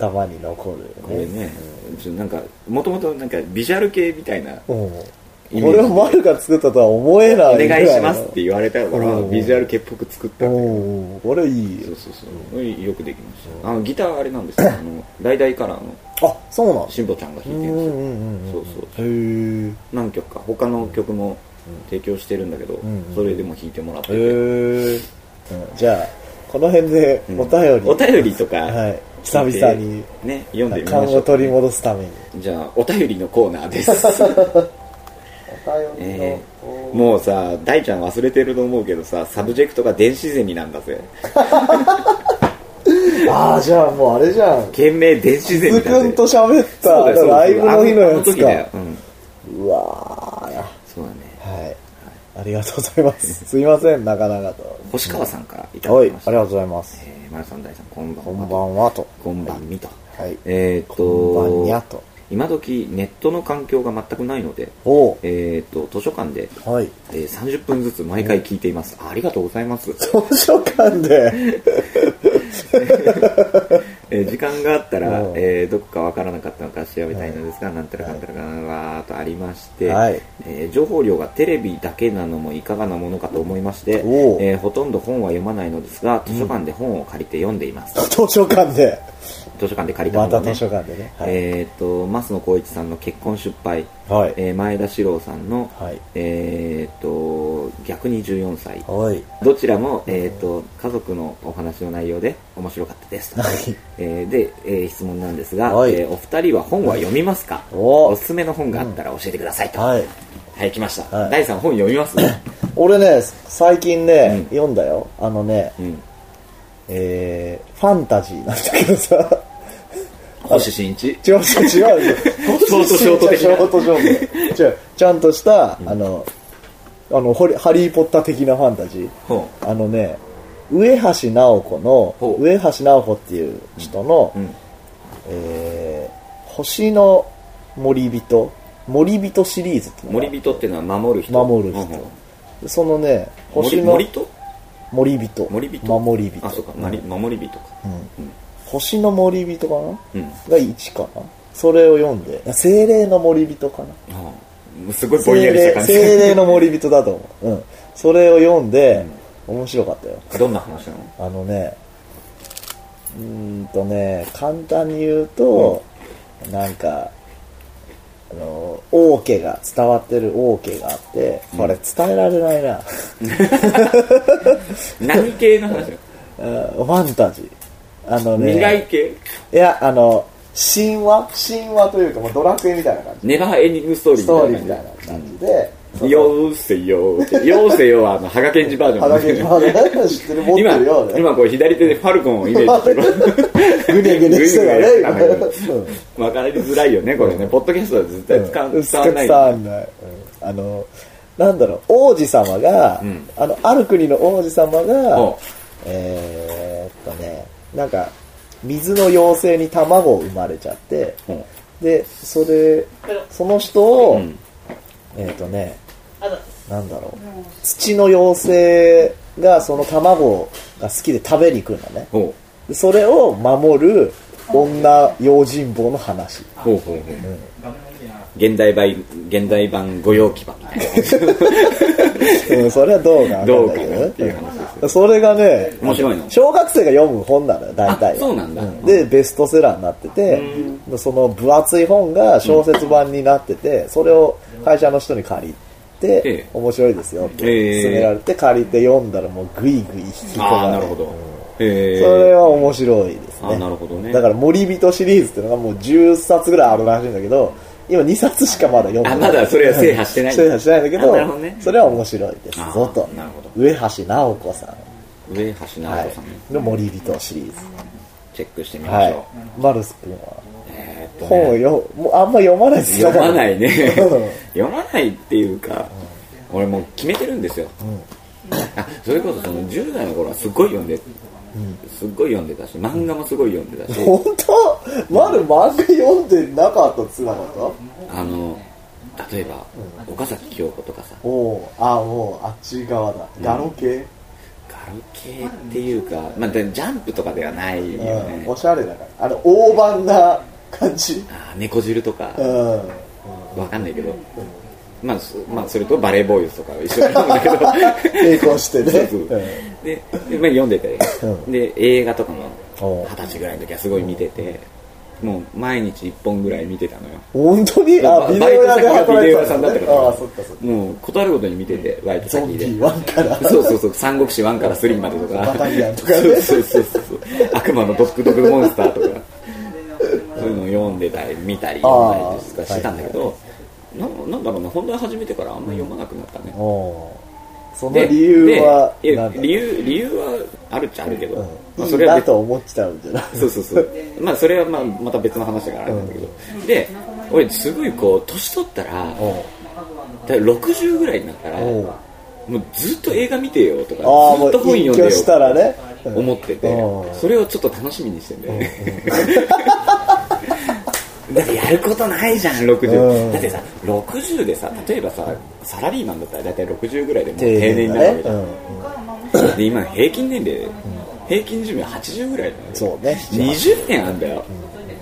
頭に残るこれね、ちょなんかもともとなんかビジュアル系みたいなこれを丸が作ったとは思えおないぐら願いしますって言われたからうん。ビジュアル系っぽく作ったんだけどうん。これいいよ。そうそうそう。よくできました。あのギターあれなんですよ。あの大々カラーの。あそうなん。辛坊ちゃんが弾うんいてるんですようんうんうん。そうそう。へえ何曲か他の曲も提供してるんだけど、んそれでも弾いてもらって。て、へえじゃあこの辺でお便り。お便りとか、はい久々にね読んでみま勘しょうを取り戻すために。じゃあお便りのコーナーです。お便りのえーもうさ大ちゃん忘れてると思うけどさ subject が電子ゼミなんだぜ。ああじゃあもうあれじゃん。件名電子ゼミだぜ。鈴くんと喋ったそうだよそうだよ。ライブの日のやつか、うん、うわー。そうだね。はい。ありがとうございます。すいませんなかなかと。星川さんからいただはいきました、ありがとうございます。えー、丸さん大さんこんばんはこんばんはと。こんばんみと。はい。えーっとこんばんにゃと。今時ネットの環境が全くないのでえーっと図書館で、はい。えー30分ずつ毎回聞いています、ありがとうございます、図書館で？えー時間があったらうん、えーどこかわからなかったのか調べたいのですが、なんたらかんたらかんわーっとありまして、はいえー情報量がテレビだけなのもいかがなものかと思いまして、えーほとんど本は読まないのですが図書館で本を借りて読んでいます、図書館で図書館で借りたま本を、ねた図書館でね。はい、えーっと増野光一さんの結婚出版、はい。えー前田史郎さんの、はい。えーっと逆に14歳。はい。どちらも、えー、と家族のお話の内容で面白かったですと、はい。えーで、えー質問なんですが、はい。えーお二人は本は読みますか、お。おすすめの本があったら教えてくださいと、はい。はい来ました、はい。第3本読みます？俺ね最近ね、うん。読んだよ。あのねうん。えー、ファンタジーなんだけどさ星新一？違う違う違う。ショートショート的なショートショート違う。ちゃんとした、あのあのホリハリー・ポッター的なファンタジー。ほあのね上橋直子の上橋直子っていう人の、う、うん、えー星の森人森人シリーズって森人っていうのは守る人。守る人。うんそのね星森の森人。森人？守り人。あそうか、うん。守り守り人か星の森人かな？うん。が1かな？それを読んで精霊の森人かな？すごいぼんや精霊りした感じ。精霊の森人だと思う、うん、それを読んで、面白かったよ。どんな話なの？あのねうーんとね簡単に言うと、なんかあの王家が伝わってる王家があってこれ伝えられないな、何系の話？ファンタジーあのね未来系？いやあの神話？神話というか、まあ、ドラクエみたいな感じ。ネバーエンディングストーリストーリーーみたいな感じで、そのよーせよー。って。よーせよは、あの、ハガケンジバージョン。肌毛まだ知ってる？持って今るよ、ね、今こう左手でファルコンをイメージしてる。ぐにゃぐにゃしてたね今ぐにゃぐにゃしてたんだけどわかりづらいよね、これね。ポッドキャストは絶対使ううん伝わんない。伝わんない、うんあのなんだろう。王子様が、うん。あのある国の王子様がほえーっとねなんか水の妖精に卵を生まれちゃってほでそれその人を、うん。えーっとねなんだろう。土の妖精がその卵が好きで食べに来るのね。ほでそれを守る女用心棒の話。うほうほう。ほう。現代版、現代版御用基盤みたいな。うん、それはどうかわかどうかんないけどなっていう話ですよ。それがね、面白いの？小学生が読む本なのよ、大体。は。あそうなんだ。で、ベストセラーになってて、その分厚い本が小説版になってて、それを会社の人に借りて、ええ。面白いですよってええ。勧められて、借りて読んだらもうグイグイ引き込まれなるほど。そへれは面白いですね。あなるほどね。だから森人シリーズっていうのがもう10冊ぐらいあるらしいんだけど、今2冊しかまだ読んでない。あまだそれは制覇してない 制覇してないんだけど、どねそれは面白いですあぞと。なるほど上橋直子さん。上橋直はい人さんね。の森人シリーズ。チェックしてみまはいしょう。。マルス君はえーね本をよ、もうあんま読まないです読まないね うん読まないっていうか、俺もう決めてるんですよ、あそれこそその10代の頃はすっごい読んで、すっごい読んでたし漫画もすごい読んでたし、本当？まる漫画読んでなかったっつうなかった？あの例えば、岡崎京子とかさ。おおあもうあっち側だ。ガロ系？ガル系っていうか、まあ、でジャンプとかではないよね。うんおしゃれだから。あの大判な感じ。あー猫汁とか。うん。わかんないけど、まあ、そまあそれとバレーボーイズとか一緒なんだけど。並行してね。でで、まあ、読んでて、うん。で映画とかも二十歳ぐらいの時はすごい見てて、もう毎日一本ぐらい見てたのよ。本当に？あバビデオ屋でビデオ屋さんだったから。ああそっかそっか。もう断るごとに見ててバイト先で。1から。そうそうそう。三国志1から3までとか。バタリアンとかね。そうそうそうそう。悪魔のドッグドッグモンスターとか。そういうのを読んでたり見たり読んだりとかしてたんだけどななんだろうね本題始めてからあんまり読まなくなったね。おー。そので理由はでいやなんだ？理由理由はあるっちゃあるけど、うん。まあ、いいなそれは別と思っちゃうんじゃない？そうそうそう。まあそれはまあまた別の話だからあれなんだけど、で俺すごいこう年取ったらだから60ぐらいになったらおう。もうずっと映画見てよとかああもうずっと本読んでよしたらね。うん。思っててうん。それをちょっと楽しみにしてんだよねだってやることないじゃん。60、うん。だってさ60でさ例えばさサラリーマンだったら大体60ぐらいでもう定定年になるわけじゃん、うん。で今平均年齢、平均寿命80ぐらいなのよそうね。20年あんだよ、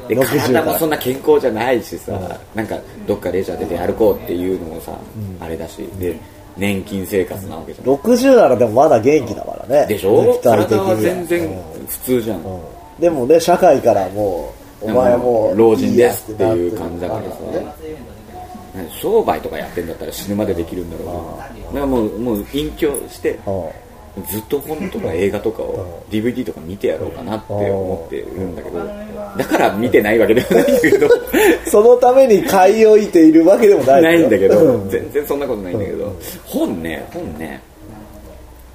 で60体もそんな健康じゃないしさ、なんかどっかレジャーで出歩こうっていうのもさ、あれだしで年金生活なわけじゃん、60ならでもまだ元気だからね。でしょ？肉体は。全然普通じゃん。でもね社会からもうお前もう老人ですっていう感じだからさ。ね商売とかやってんだったら死ぬまでできるんだろうけど。だからもうもう隠居してうんずっと本とか映画とかを DVD とか見てやろうかなって思ってるんだけど。だから見てないわけではないけど。そのために買い置いているわけでもないないんだけど。うん。全然そんなことないんだけど。本ね本ね。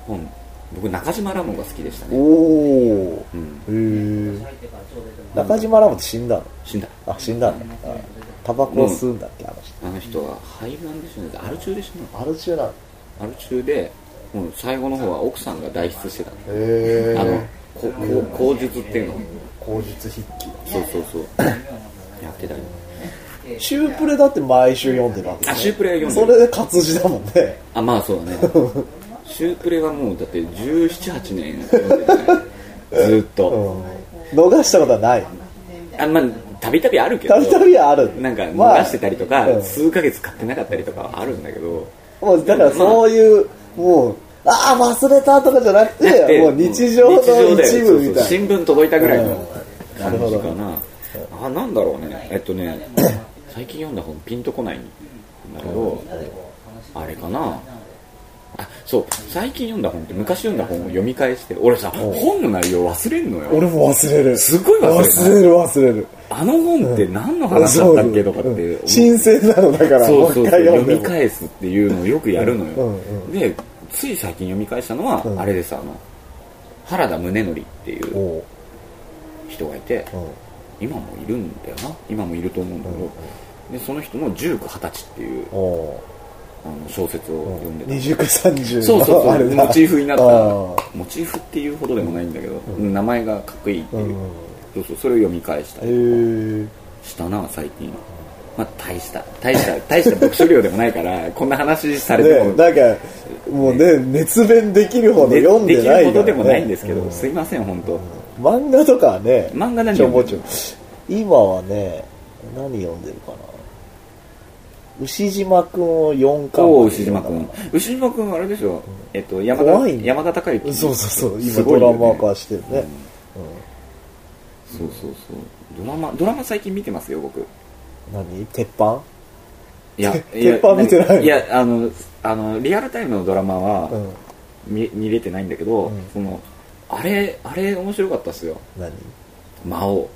本僕中島ラモンが好きでしたおね。おうん。へえ中島ラモンって死んだの？死んだ。あ死んだんだあタバコを吸うんだっけあの人。あの人は肺がんで死んだアル中で死んだアル中なの？アル中でもう最後の方は奥さんが代筆してたの。へあのえここ口述っていうの。口述筆記。そうそうそう。やってたりシュープレだって毎週読んでるわけでしょあシュープレは読んでそるれで活字だもんね。あまあそうだね シュープレはもうだって1718年 ずーっと、うん。逃したことはない。あまあたびたびあるけど。たびたびある。なんかまあ逃してたりとか、うん。数ヶ月買ってなかったりとかはあるんだけど。もうだからそういう、もうああ忘れたとかじゃなくてもう日常の一部みたい新聞届いたぐらいのうん。感じかな、あなんだろうね。えっとね最近読んだ本ピンとこないんだけど、あれかなあそう。最近読んだ本って昔読んだ本を読み返して俺さ本の内容忘れんのよ。俺も忘れる。すごい忘れる忘れる忘れる。あの本って何の話だったっけとかって思うん。う新鮮なのだからそうそう読み返すっていうのをよくやるのよ、うんうんでつい最近読み返したのは、うん。あれですあの原田宗則っていう人がいて、うん。今もいるんだよな。今もいると思うんだけど、でその人の「19、20歳」っていう小説を読んでた、二十か三十。そうそうそう。モチーフになった。あモチーフっていうほどでもないんだけど、名前がかっこいいっていう、うん。そうそうそれを読み返した。ーりしたな最近。まあ大した大した大した読書量でもないから こんな話されても、ねなんかもうね熱弁できるほど読んでないね、できるほどでもないんですけど、うん。すいません本当、漫画とかはね漫画何読んで。るもちょ今はね何読んでるかな牛島くんを4巻おう牛島君。牛島君あれでしょ、えっと山田怖いね。山田孝之。そうそうそう。今ドラマ化してるね、そうそうそう。ドラマドラマ最近見てますよ僕。何？鉄板？いや鉄板見てないの？いやあのあのリアルタイムのドラマはうん。見見れてないんだけど、うん。そのあれあれ面白かったっすよ。何？魔王。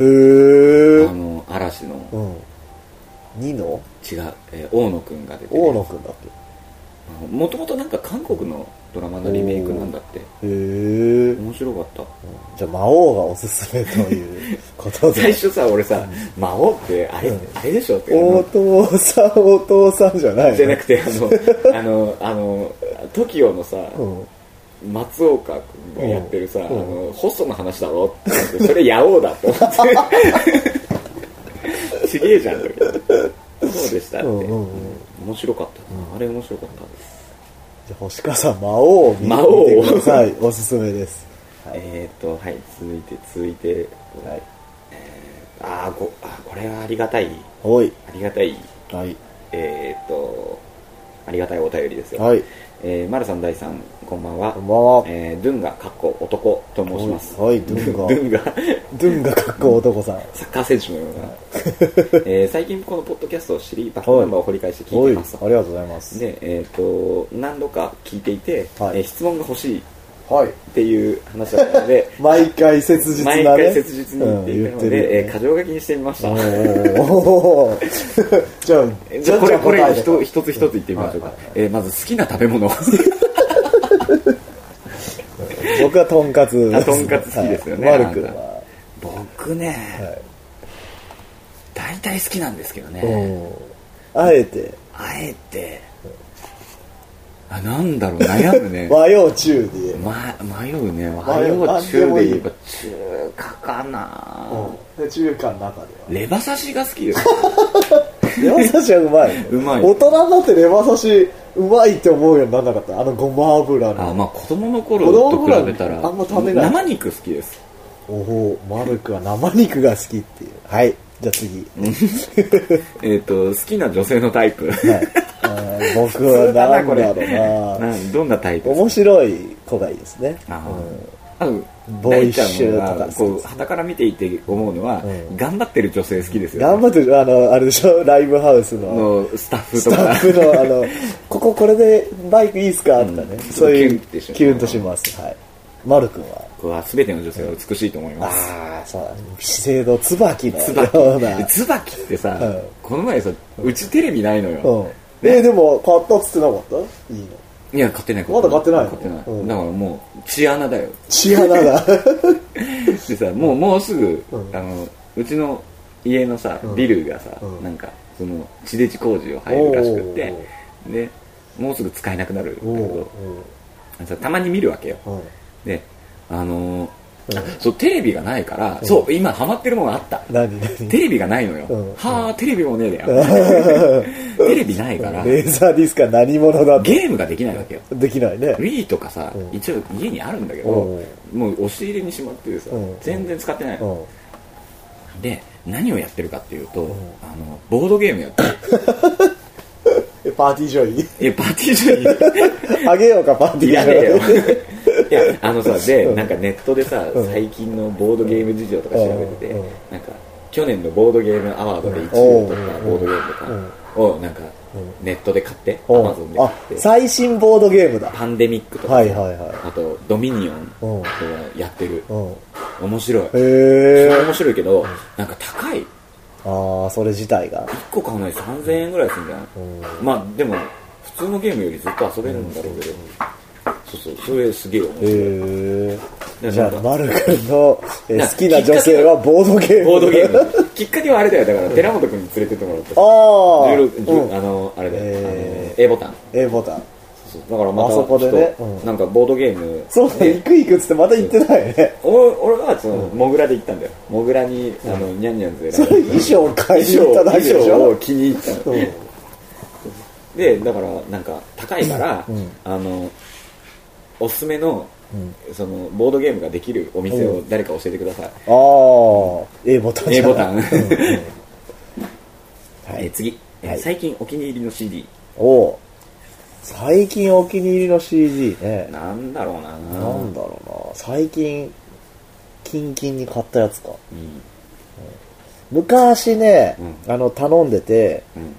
へえあの嵐の。うん。ニノ違う、えー大野くんが出て大野くんだっもともとなんか韓国のドラマのリメイクなんだって。けへえ面白かった。じゃあ魔王がおすすめということで。最初さ俺さ魔王ってあれ,、あれでしょって。お父さんお父さんじゃない。のじゃなくてあの あのあの TOKIO のさ、うん。松岡君がやってるさ、うん。あのホストの話だろって言ってそれヤオウだって思って。ちげえじゃんとそうでしたって、うんうんうん。面白かった。な、あれ面白かった。ですじゃあ星川さん魔王を見魔王見てください。おすすめです。えっ、とはい続いて続いてはい。あーこあこれはありがたい。おい。ありがたい。はい。えっ、とありがたいお便りですよ。はいえー、マルさん大さんこんばんは。こんばんは。えー、ドゥンガかっこ男と申します。はい ドゥンガ。ドゥンガ。ドゥンがかっこ男さん。サッカー選手のような、えー最近このポッドキャストを知りバックナンバーを掘り返して聞おいてますりがとうございます。で、えっと何度か聞いていて、はい。えー質問が欲しいっていう話だったので 毎回切実なね。毎回切実に言っていたので、うんね。えー箇条書きにしてみました、じゃあじゃあこれこれ一一つ一つ言ってみましょうか、えーまず好きな食べ物。僕はとんかつ。あとんかつ好きですよね。はい。マル君は。僕ね、大体好きなんですけどね、うんあえて。あえてあなんだろう悩むね。和洋中で言えばま、迷うね。和迷う洋中で言えば中華かな、で中華の中でレバ刺しが好きですはレバ刺しはうまい。うまい。大人になってレバ刺しうまいって思うようにならなかった。あのごま油の。あまあ子供の頃と頃比べたらあんま食べない。生肉好きです。おおマルクは生肉が好きっていう。はいじゃあ次。えっと好きな女性のタイプ。はい。僕はなんだろうな。な どんなタイプ面白い子がいいですね。あうん。ボーイッシュとかこう旗から見ていて思うのは、うん。頑張ってる女性好きですよ、頑張ってるあのあれでしょ？ライブハウスの。のスタッフスタとかッフのあの こここれでバイクいいっすか？とかね、うん。そういうキュンってします。キュンとします。はい。丸くんは？僕は全ての女性は美しいと思います。ああそう資生堂椿の椿。椿ってさ、うん。この前さうちテレビないのよ、うん。えーでも買ったっつってなかった？いいの？いや買ってないまだ買ってないの？買ってない、うん。だからもう血穴だよ。血穴だ。でさもうもうすぐ、うん。あのうちの家のさ、うん。ビルがさ、うん。なんかその地デジ工事を入るらしくってでもうすぐ使えなくなるんだけどさたまに見るわけよ。であのーそうテレビがないから、うん。そう今ハマってるものがあった。テレビがないのよ、うん。はあテレビもねえだよ テレビないから。レーザーディスクは何者だと？ゲームができないわけよ。できないね。Wii とかさ、うん。一応家にあるんだけど、うん。もう押し入れにしまっててさ、うん。全然使ってないの、うん。で何をやってるかっていうと、あのボードゲームやってる。えパーティージョイ？いやパーティー中にあげようかパーティージョイ いやあのさ で、うん。なんかネットでさ、うん。最近のボードゲーム事情とか調べてて、うん。なんか去年のボードゲームアワードで1位を取ったうんボードゲームとかをなんかネットで買って、アうん。マゾンで買あって。最新ボードゲームだ。パンデミックとか、はいはいはい。あとドミニオうん。ンとかやってる、うん。面白い、へえ面白いけど、なんか高い。ああそれ自体が。1個買うのに3000円ぐらいするんじゃない、まあでも普通のゲームよりずっと遊べるんだろうけど、そうそうそれすげえ面白い、へえじゃあ丸くんの好きな女性はボードゲーム。ボードゲーム。きっかけはあれだよ。だから寺本君に連れてってもらった。ああ16うん。あのあれだよ、A ボタン。A ボタン。だからまたあそこでね。ちょっとうんなんかボードゲーム。そうね。行く行くっつってまた行ってないね。俺俺はそのモグラで行ったんだよ。モグラにあのニャンニャンズでそれ衣装買いに行っただけでし衣装をょ気に入ったでだからなんか高いから、うん。あのおすすめの,、そのボードゲームができるお店を誰か教えてください、ああ A ボタンじ A ボタン、はい。え次、えはい。最近お気に入りの CD おう最近お気に入りの CD ね。なんだろうな。なんだろうな。最近キンキンに買ったやつか。うん。昔ね、うあの頼んでてうん。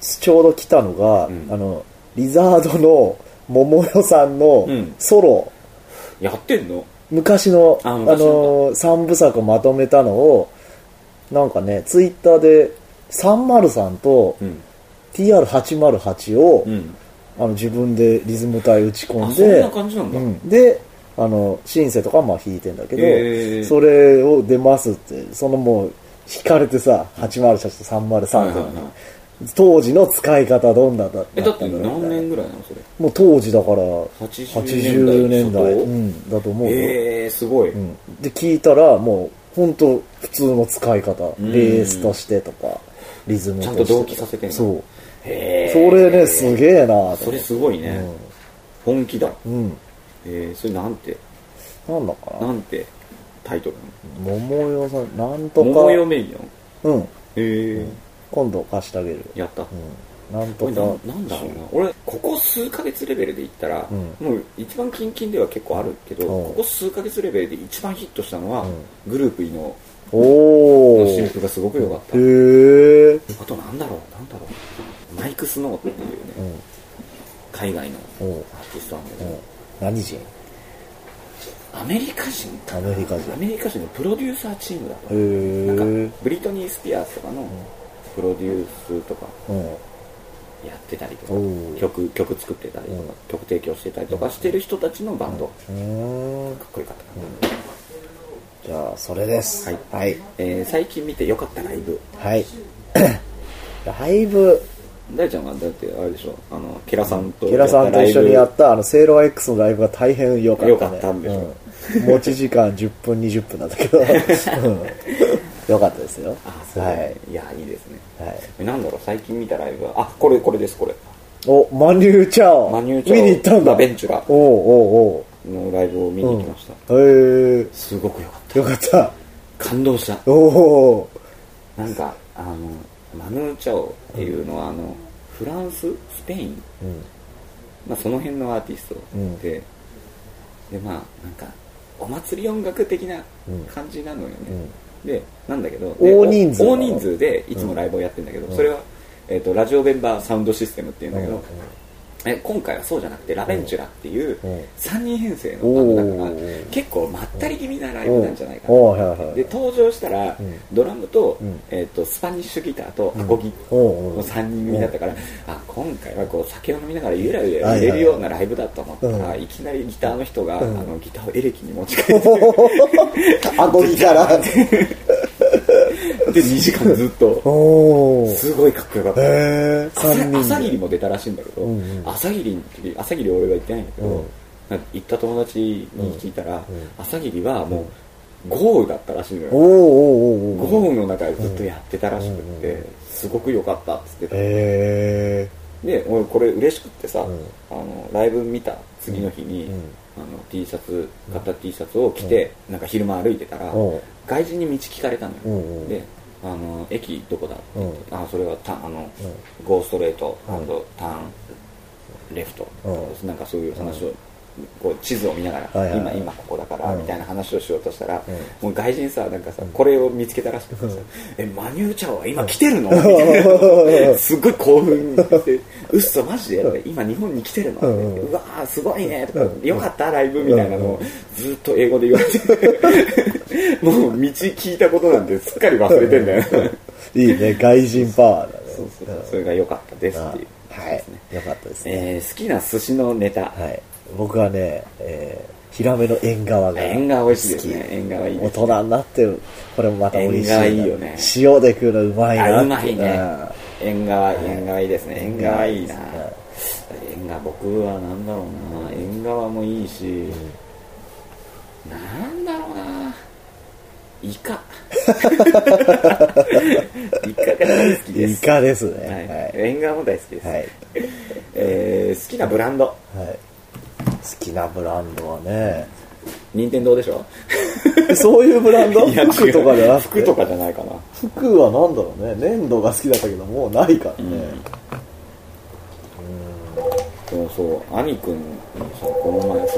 ちょうど来たのが、うん。あのリザードの桃代さんのうん。ソロ、やってんの？昔のあの。の三部作をまとめたのをなんかねツイッターで303とうん。TR808 を、うん。あの自分でリズム隊打ち込んあそんでであのシンセとかはまあ弾いてんだけど、へー。それを出ますってそのもう弾かれてさ808と303とかに、はいはいはい当時の使い方どんなだだえだってったんだろう何年ぐらいなのそれ？もう当時だから80 80年代うん、だと思うよ、ええー、すごい、うん、で聞いたらもう本当普通の使い方。ん。ベースとしてとかリズムとして。ちゃんと同期させてんのそう。へえそれねすげえなそれすごいね、本気だ。うん。えー、それなんて？なんだかな。なんてタイトル桃代さんなんなとか。の桃代メイン？なのうん。へえ今度貸してあげるやった。うん。なんとか。ななんだろうな。俺ここ数ヶ月レベルで言ったら、うもう一番近々では結構あるけど、うん。ここ数ヶ月レベルで一番ヒットしたのは、グループ E のおお新譜がすごく良かった、へえあとなんだろうなんだろう。マイク・スノーっていうね、うん。海外のアーティストなんだけうんど、何人？アメリカ人かアメリカ人。アメリカ人のプロデューサーチームだとなんかブリトニー・スピアーズとかのプロデュースとかうん。やってたりとか曲曲作ってたりとか、うん。曲提供してたりとかしてる人たちのバンド、かっこよかった。かな、じゃあそれです。はい。はい。えー最近見てよかったライブ。はい。ライブ。大ちゃんはだってあれでしょあのケラさんとケラさんと一緒にやっったあのセイロー X のライブが大変良かったね。良かったんでしょ。うん。持ち時間10分20分なんだけど。うん良かったですよ。はい。い、やいいですね。はい。えなんだろう最近見たライブは？あこれこれですこれ。おマニューチャオ。マニューチャオ。見に行ったんだ。ラベンチュラおうおうのライブを見おうに行きました、うん。へえ。すごくよかった。よかった。感動した。おおなんかあのマヌーチャオっていうのは、あのフランススペイン、うん。まあ、その辺のアーティストうん。で、でまあなんかお祭り音楽的なうん。感じなのよね、うんでなんだけどで大人数大人数でいつもライブをやってるんだけど、うん。それは、えー、とラジオベンバーサウンドシステムっていうんだけど、うんえ今回はそうじゃなくてラベンチュラっていううん。3人編成のバンドだから、結構まったり気味なライブなんじゃないかな、で登場したら、うん。ドラムと,、うん。えー、とスパニッシュギターとアコギの3人組だったから、あ今回はこう酒を飲みながらゆらゆら入れるようなライブだと思ったら、はいいきなりギターの人が、うん。あのギターをエレキに持ち替えて アコギからで2時間ずっと。すごいかっこよかった。へえ朝3人朝霧も出たらしいんだけど、うんうん。朝霧の時朝霧俺は行ってないんだけど、うん。なんか行った友達に聞いたら、ん。朝霧はもう豪雨だったらしいのよ、豪雨の中でずっとやってたらしくって、うん。すごく良かったっつってた、へで俺これ嬉しくってさ、ん。あのライブ見た次の日に、うん。あの T シャツ買った T シャツを着て、なんか昼間歩いてたら、うん外人に道聞かれたのよ、うんうん。であの駅どこだって言って、うあそれはタあの、ゴーストレート、うん。ターンレフト、うなんかそういう話を、こう地図を見ながら、はいはい。はい今今ここだから、うん。みたいな話をしようとしたら、うん。もう外人さなんかさ、これを見つけたらしくてさ「えマニューチャオは今来てるの?」みたいな。すっごい興奮して「うっそマジで？今日本に来てるの?」うわーすごいね」とかうん「よかったライブ」みたいなのをずっと英語で言われて。もう道聞いたことなんてすっかり忘れてんだよいいね。外人パワーだね。そうそうそれが良かったですっていうはい。よかったですね。えー好きな寿司のネタ。はい僕はねえーヒラメの縁側が縁側美味しいですね。好き。縁側いいです大人になってこれもまた美味しい縁側いいよね。塩で食うのうまいなあうまいね。うん。縁側縁側いいですね。縁側いいな。うん縁側僕はなんだろうな。縁側もいいし。なんだろうな。イカ。イカが大好きでイすカですはい。ね縁側も大好きです、はい、はい。えー好きなブランド。はい好きなブランドはね。任天堂でしょ？そういうブランド？服とかじゃなくて服とかじゃないかな。服はなんだろうね。粘土が好きだったけどもうないからね、そうそう兄くんにさこの前さ、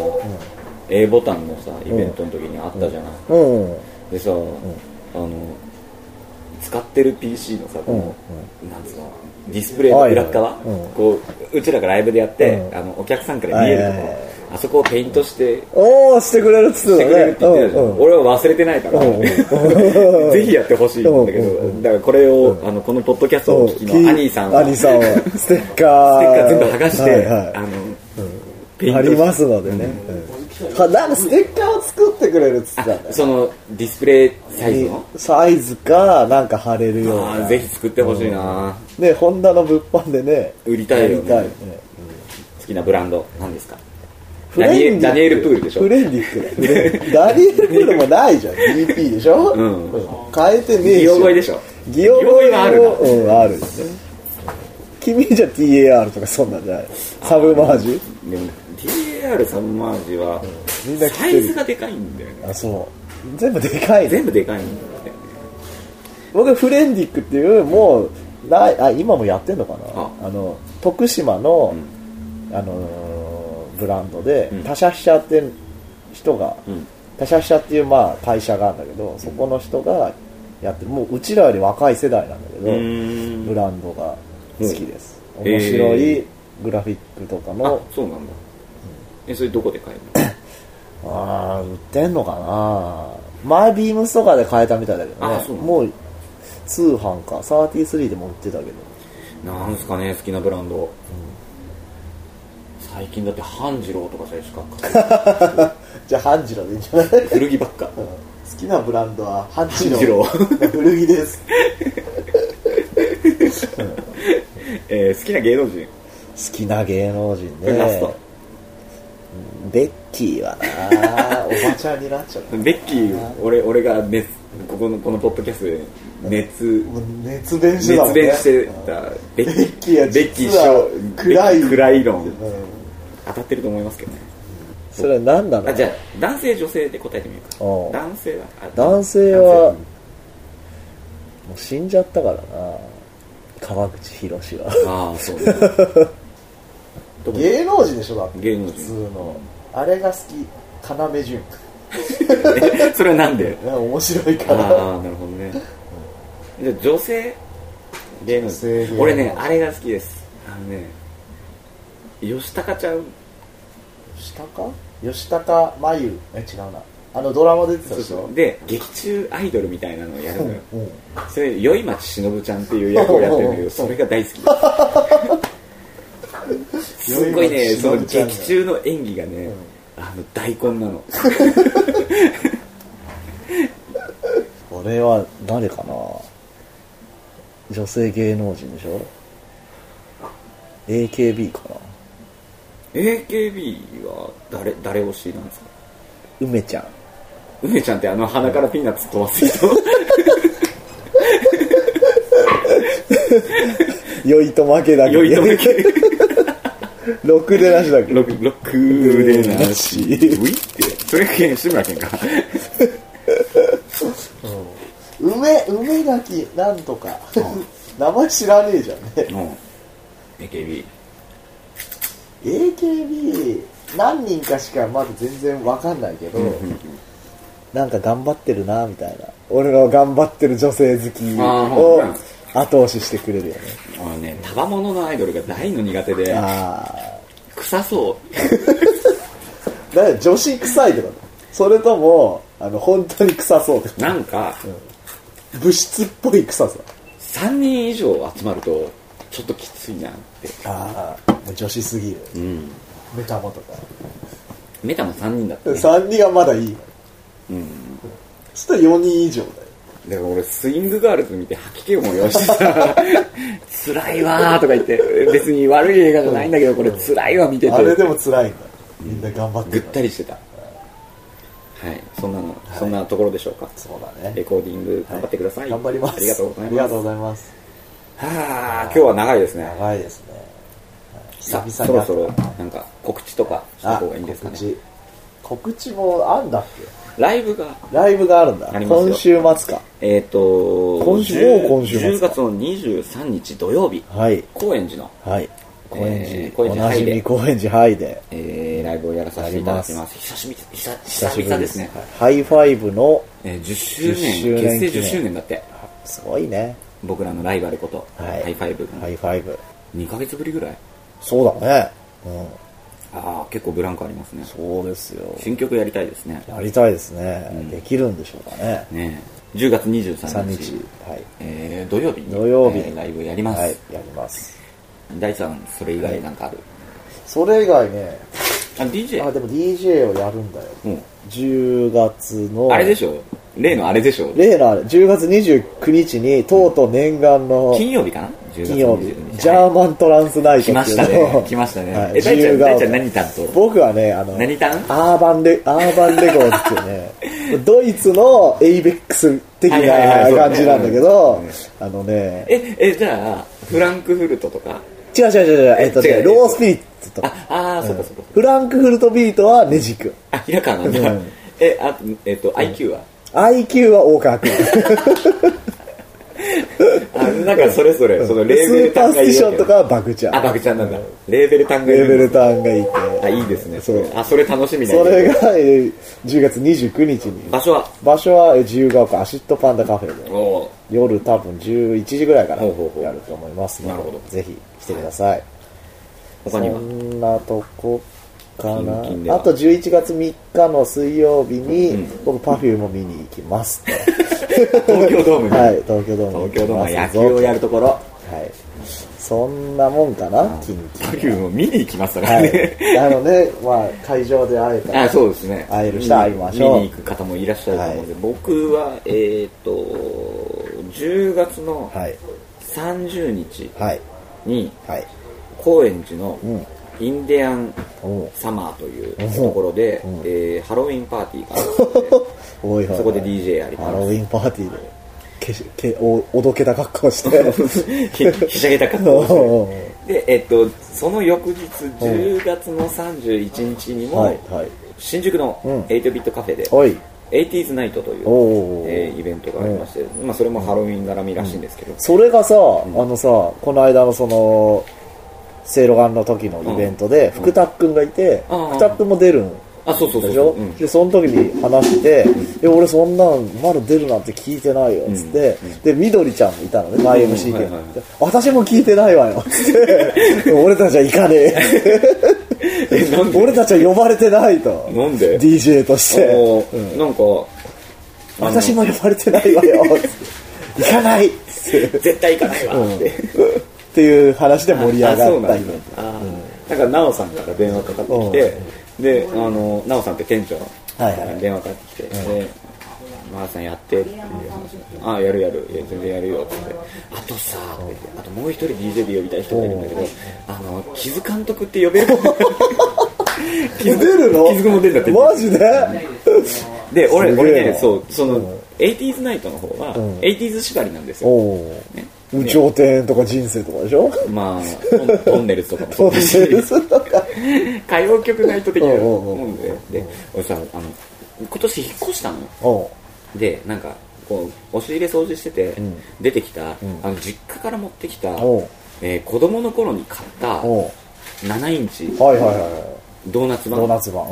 A ボタンのさイベントの時にあったじゃない、うん。でさ、あの使ってる PC のさこの、なんつうの？ディスプレイの裏っ側、うん。こううちらがライブでやって、うん。あのお客さんから見えるところ、あそこをペイントしておおしてくれるっつってたね。してくれるって言ってたじゃん、俺は忘れてないから、ぜひやってほしいんだけど、だからこれを、あのこのポッドキャストをお聞きのアニーさんはアニーさんは ステッカー。ステッカー全部剥がして、はいはい。あの、ペイントありますのでね、なんかステッカーを作ってくれるっつってたんだよ。そのディスプレイサイズの、サイズかなんか貼れるような。ぜひ作ってほしいな、ねホンダの物販でね売りたいよね。やり好きなブランド何ですか？フレンダニエルプールでしょ？フレンディックだフレンダニエルプールもないじゃん。DP でしょ、うん。変えてねえギオゴイでしょ？ギオゴイギオゴイがあるな。うんある。よね君じゃ TAR とかそんなんじゃない。サブマージでも TAR サブマージはみんなサイズがでかいんだよね。あそう。全部でかいね。全部でかいんだよね僕フレンディックっていうもうないあ今もやってんのかな。あ。あの徳島の、うん。あのーブランドで、うん。他社飛車って人が、うん。他社飛車っていうまあ会社があるんだけどそこの人がやってる。もううちらより若い世代なんだけうど、ブランドが好きです、うん面白いへグラフィックとかあのそうなんだえそれどこで買えるの？ああ売ってんのかな。前ビームスとかで買えたみたいだけどね。もう通販か。33でも売ってたけど。なんすかね好きなブランド、最近だって半次郎とかさえしか買ってないじゃあ半次郎でいいんじゃない？古着ばっか。好きなブランドは半次郎。古着です。えー好きな芸能人。好きな芸能人これラスト。ねベッキーはなおばちゃんになっちゃう。ベッキー俺俺が熱ここのこのポッドキャストで熱熱弁してたね。熱弁してたベベッキーはベッキー暗い。暗い論うん。当たってると思いますけどね。それは何なの？あじゃあ男性女性で答えてみようか。男性はあ男性はもう死んじゃったからな。川口博士は。ああそうねどこ芸能人でしょだって。芸能普通人の。あれが好き要潤え それはなんで？ね面白いあから。あなるほどね。じゃあ女性芸能人。人。俺ねあれが好きです。あのね吉高ちゃん。吉高吉高真由え違うな。あのドラマ出てたでしょ？で劇中アイドルみたいなのをやるのよ。うんそれ宵町忍ちゃんっていう役をやってるんだけど それが大好き すごいねその劇中の演技がね、あの大根なの。俺は誰かな？女性芸能人でしょ？AKB かな？AKB は誰誰推しなんですか？梅ちゃん。梅ちゃんってあの鼻からピーナッツ飛ばす人？酔いと負けだけ酔いと負けろくでなしだっけ？ロッロックでなし。し。ウィって。それが志村けんか。梅梅垣なんとか。名前知らねえじゃんねうん。AKB AKB 何人かしかまだ全然わかんないけど、なんか頑張ってるなみたいな。俺の頑張ってる女性好きをあ後押ししてくれるよね。あのねタバモノのアイドルが大の苦手であ臭そあ だから女子臭いってことそれともあの本当に臭そうってうなんか物質っぽい臭さ。3人以上集まるとちょっときついなって。ああもう女子すぎる。うん。メタモとか。メタも3人だったね。3人がまだいい。うん。そしたら4人以上だよだから俺スイングガールズ見て吐き気を催してさ。辛いわーとか言って。別に悪い映画じゃないんだけどこれ辛いわ見てて。あれでも辛いんだ。みんな頑張ってぐっるたりしてた。はい。そんなの、そんなところでしょうか。そうだね。レコーディング頑張ってください、頑張ります。ありがとうございます。ありがとうございます。はあ今日は長いですね。長いですね。さあ久々にそろそろなんか告知とかした方がいいんですかね。告知。告知もあんだっライブが。けライブがあるんだ。今週末か。えっ、と今週10もう今週末10月の23日土曜日。はい。高円寺の、はい。高円寺、えー高円寺ハイで。み高円寺ハイで。えーライブをやらさせていただきます。久しぶり久久しぶりですすね、ハイファイブのえー10周年10周年結成10記念周年だって。すごいね。僕らのライバルこと、はい。ハイファイブハイファイブ。2ヶ月ぶりぐらい？そうだね。うんああ結構ブランクありますね。そうですよ。新曲やりたいですね。やりたいですね、ん。できるんでしょうかね。ねえ。10月23 3日。日。はい。えー土曜日に土曜日えーライブやります、はいやります。大さんそれ以外なんかある、それ以外ね。あ DJ あでも DJ をやるんだよ。うん。10月の。あれでしょ？例のあれでしょ？例のあれ。10月29日にとうとう念願の。金曜日かな？10月金曜日。22ジャーマントランスナイト来ましたね。来ましたね、はいえ大ちゃん大ちゃん何担当？僕はねあの何担？アーバンレアーバンレコーズっていうね ドイツのエイベックス的な感じなんだけどうん。あのねええじゃあフランクフルトとか？違う違う違う違う、えっとね、違うロースピリッツと。あ、あー、そうかそうか。フランクフルトビートはネジ君。あ、平川なんだ。うん。え、あ、えっと、IQ は？IQ は大川君。あ、なんかそれぞれ、そのレースベルーパースティ単がいいわけションとかはバグちゃん。あ、バグちゃんなんだ。レーベル単がいいレーベルターンがいて。あ、いいですね。そうあ、それ楽しみだそれが、えー10月29日に。場所は？場所はえー自由が丘アシッドパンダカフェで。夜多分11時ぐらいからやると思いますのでなるほどぜひ来てください。他には？そんなとこかな。あと11月3日の水曜日に、うん。僕パフューム見に行きます東京ドームに。はい東京ドームに東京ドームは野球をやるところ。はい。そんなもんかな近々パフュームを見に行きましたからね。はい。あのねまあ会場で会えたらあそうですね。会える人は会いましょう。見に行く方もいらっしゃると思うので、僕は、えっ、と、10月のはい。30日はい。に、はい。高円寺のうんインディアンサマーというところで、うんえーハロウィンパーティーがあるので、おいおいおいそこで DJ やります。ハロウィンパーティーで。けしけおおどけた格好して。ひひしゃげた格好をして。で、えっと、その翌日、10月の31日にも、はいはい。新宿のうん。8ビットカフェで、おい。80s ナイトという、えーイベントがありまして、まあ、それもハロウィン絡みらしいんですけど、それがさ、あのさこの間のそのせいろがんの時のイベントで、福田くんがいて、福田くんも出るんあ、そうそうそうでしょ、でその時に話して「え俺そんなんまだ出るなんて聞いてないよ」っつって、でみどりちゃんもいたのね前 MC で、私も聞いてないわよ」っ つって「俺たちは行かねえ」俺たちは呼ばれてないと。なんで？DJ として。なんか、私も呼ばれてないわよ行かない。絶対行かないわって。っていう話で盛り上がったイベントだ。から、なおさんから電話かかってきて、で、あの、なおさんって店長はいはい。電話かかってきて、で、まーさんやってっていう話ああ、やるやる、いや全然やるよってあとさ、あともう一人 DJ で呼びたい人がいるんだけど、あの、木津監督って呼べる？木津出るの？木津君も出るんだって。マジで？で、俺、俺ね、そう、その、80s ナイトの方は、ん。80s 縛りなんですよ。ね有頂天とか人生とかでしょ？まあ、トンネルズとかもそうだし。歌謡曲ナイト的なもんで、で、俺さ、あの、今年引っ越したの。で、なんか、こう、押し入れ掃除してて、ん。出てきた、ん。あの、実家から持ってきた、えー子供の頃に買った、お7インチうはいはいはい。ドーナツドーナ版ツ版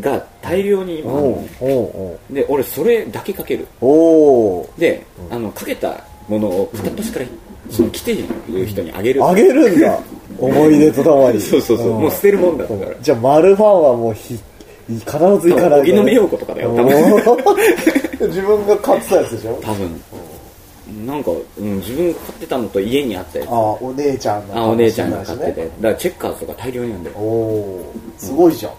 が大量に今あるので、俺それだけかける。で、あの、かけたものを片っ端から、その来ている人にあげる。あげるんだ思い出とともに そうそうそう、んもう捨てるもんだから。じゃあ丸ファンはもうひ必ず行かないと荻野目洋子とかだよ、多分。お ー自分が買ってたやつでしょ？多分。なんか、うん、自分が買ってたのと家にあったやつ。ああお姉ちゃんのあ、お姉ちゃんが買ってて。ねだからチェッカーズとか大量にあるんだよお。おーすごいじゃん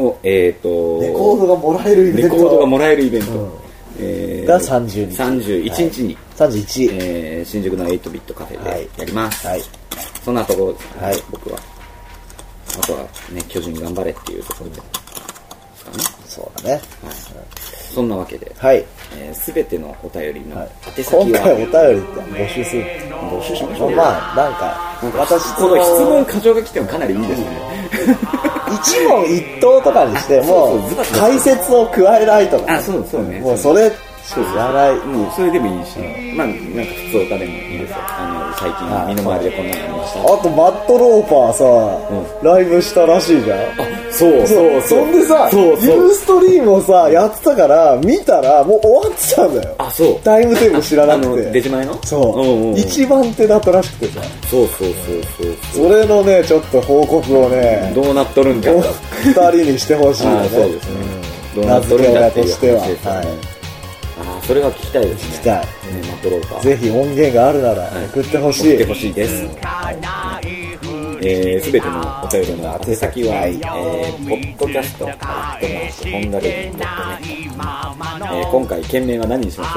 を、えっ、と、レコードがもらえるイベントレコードがもらえるイベント。うんえーが30日31日に、31えー新宿の8ビットカフェはいでやります。はいそんなところですね、はい僕は。あとはね、巨人頑張れっていうところで。ですかね。そうだねはい。そんなわけで、はいえー、全てのお便りのはい宛先は、今回お便りって募集する募集しましょう。まあなんか私この質問過剰が来てもかなりいいですね。一問一答とかにしてもそう解説を加えないとかあ、そうそうね。もうそれしかいらないもうそれでもいいし、まあなんか普通歌でもいいですよ。あの、最近身の回りでこんなのありました。あとマットローパーさ、ライブしたらしいじゃんそうそうそう。そんでさそうそう。ユーストリームをさやってたから見たらもう終わってたんだよあ、そう。タイムテーブル知らなあの、くて出島のそう、んんん一番手だったらしくてさそうそうそうそう。それのね。ちょっと報告をね。どうなっとるんかと。二人にしてほしいよね。そうですね。どうなっとるんだっていう、話ですよね。はそれは聞きたいですね。聞きたいね、マットローカい、ー。ぜひ音源があるなら送ってほしい、送ってほしいです。えー、すべてのお便りの宛先は、えー、ポッドキャスト、アットマーク、ホンダレディドットネット。えー、今回、件名は何にしましょう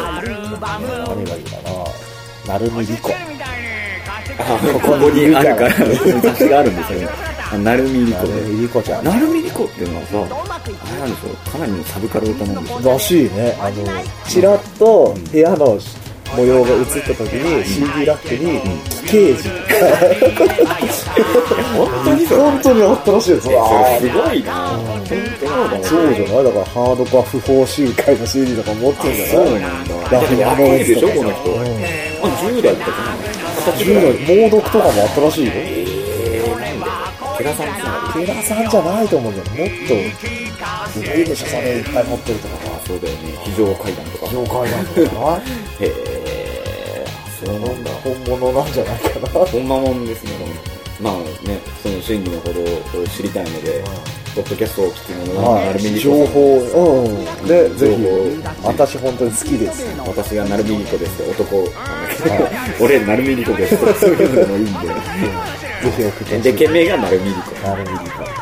か？何がいいかな？なるみりこあ、ここにあるから、雑誌があるんですよね。あなるみりこ。なるみりこちゃん。なるみりこっていうのはさ、あれなんでしょう、かなりのサブカル歌なんでしょらしいね。あのちらっと部屋の部模様が映った時に CD ラックに刑事本当に本当にあったらしいですそれすごいな。本当そうだねそうじゃな。いだからハードコア不法集会の CD とか持ってるんじゃな。いそうなんだ。ラフ若いでしょこの人。うん。あ10代とかじゃな。い10代。猛毒とかもあったらしいよ。テラさんつながりテラさんじゃないと思うけどもっとすごいでしょそれいっぱい持ってるとかあそうだよね非常階段とか業界なんとかなへえそうなんだ本物なんじゃないかなほんまもんですねまあねその真偽のほどを知りたいのでポッドキャストを聞きのはいなるみ情報うんでぜひ私本当に好きです私がなるみにこですって男俺なるみにこですってそういうのでもいいんでぜひ送ってほしでい件名がなるみにこなるみりか送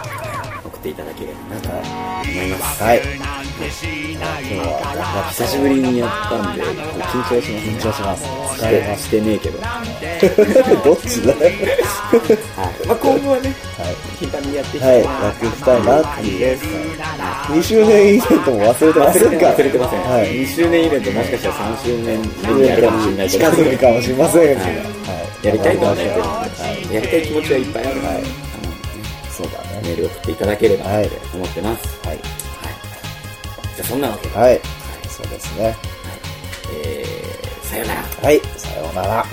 っていただければなと思います。はい。今日は久しぶりにやったんで緊張しますね緊張します。し疲れまてしてねえけど。どっちだ？はい。まあ今後はねはい頻繁にやっていきはい、たい。なやっていきたいなっていう。2周年イベントも忘れてませんか？忘れてません、はい。2周年イベントもしかしたら3周年目にやるかもしれないけど。近づくかもしれませんが、はい。はい。やりたいとは思ってるんで、はい。やりたい気持ちはいっぱいある。ので、はいメね。ール送っていただければなって思ってます、はい。はいじゃあそんなわけで、はい。そうですね。えー、さよならはい。さようなら。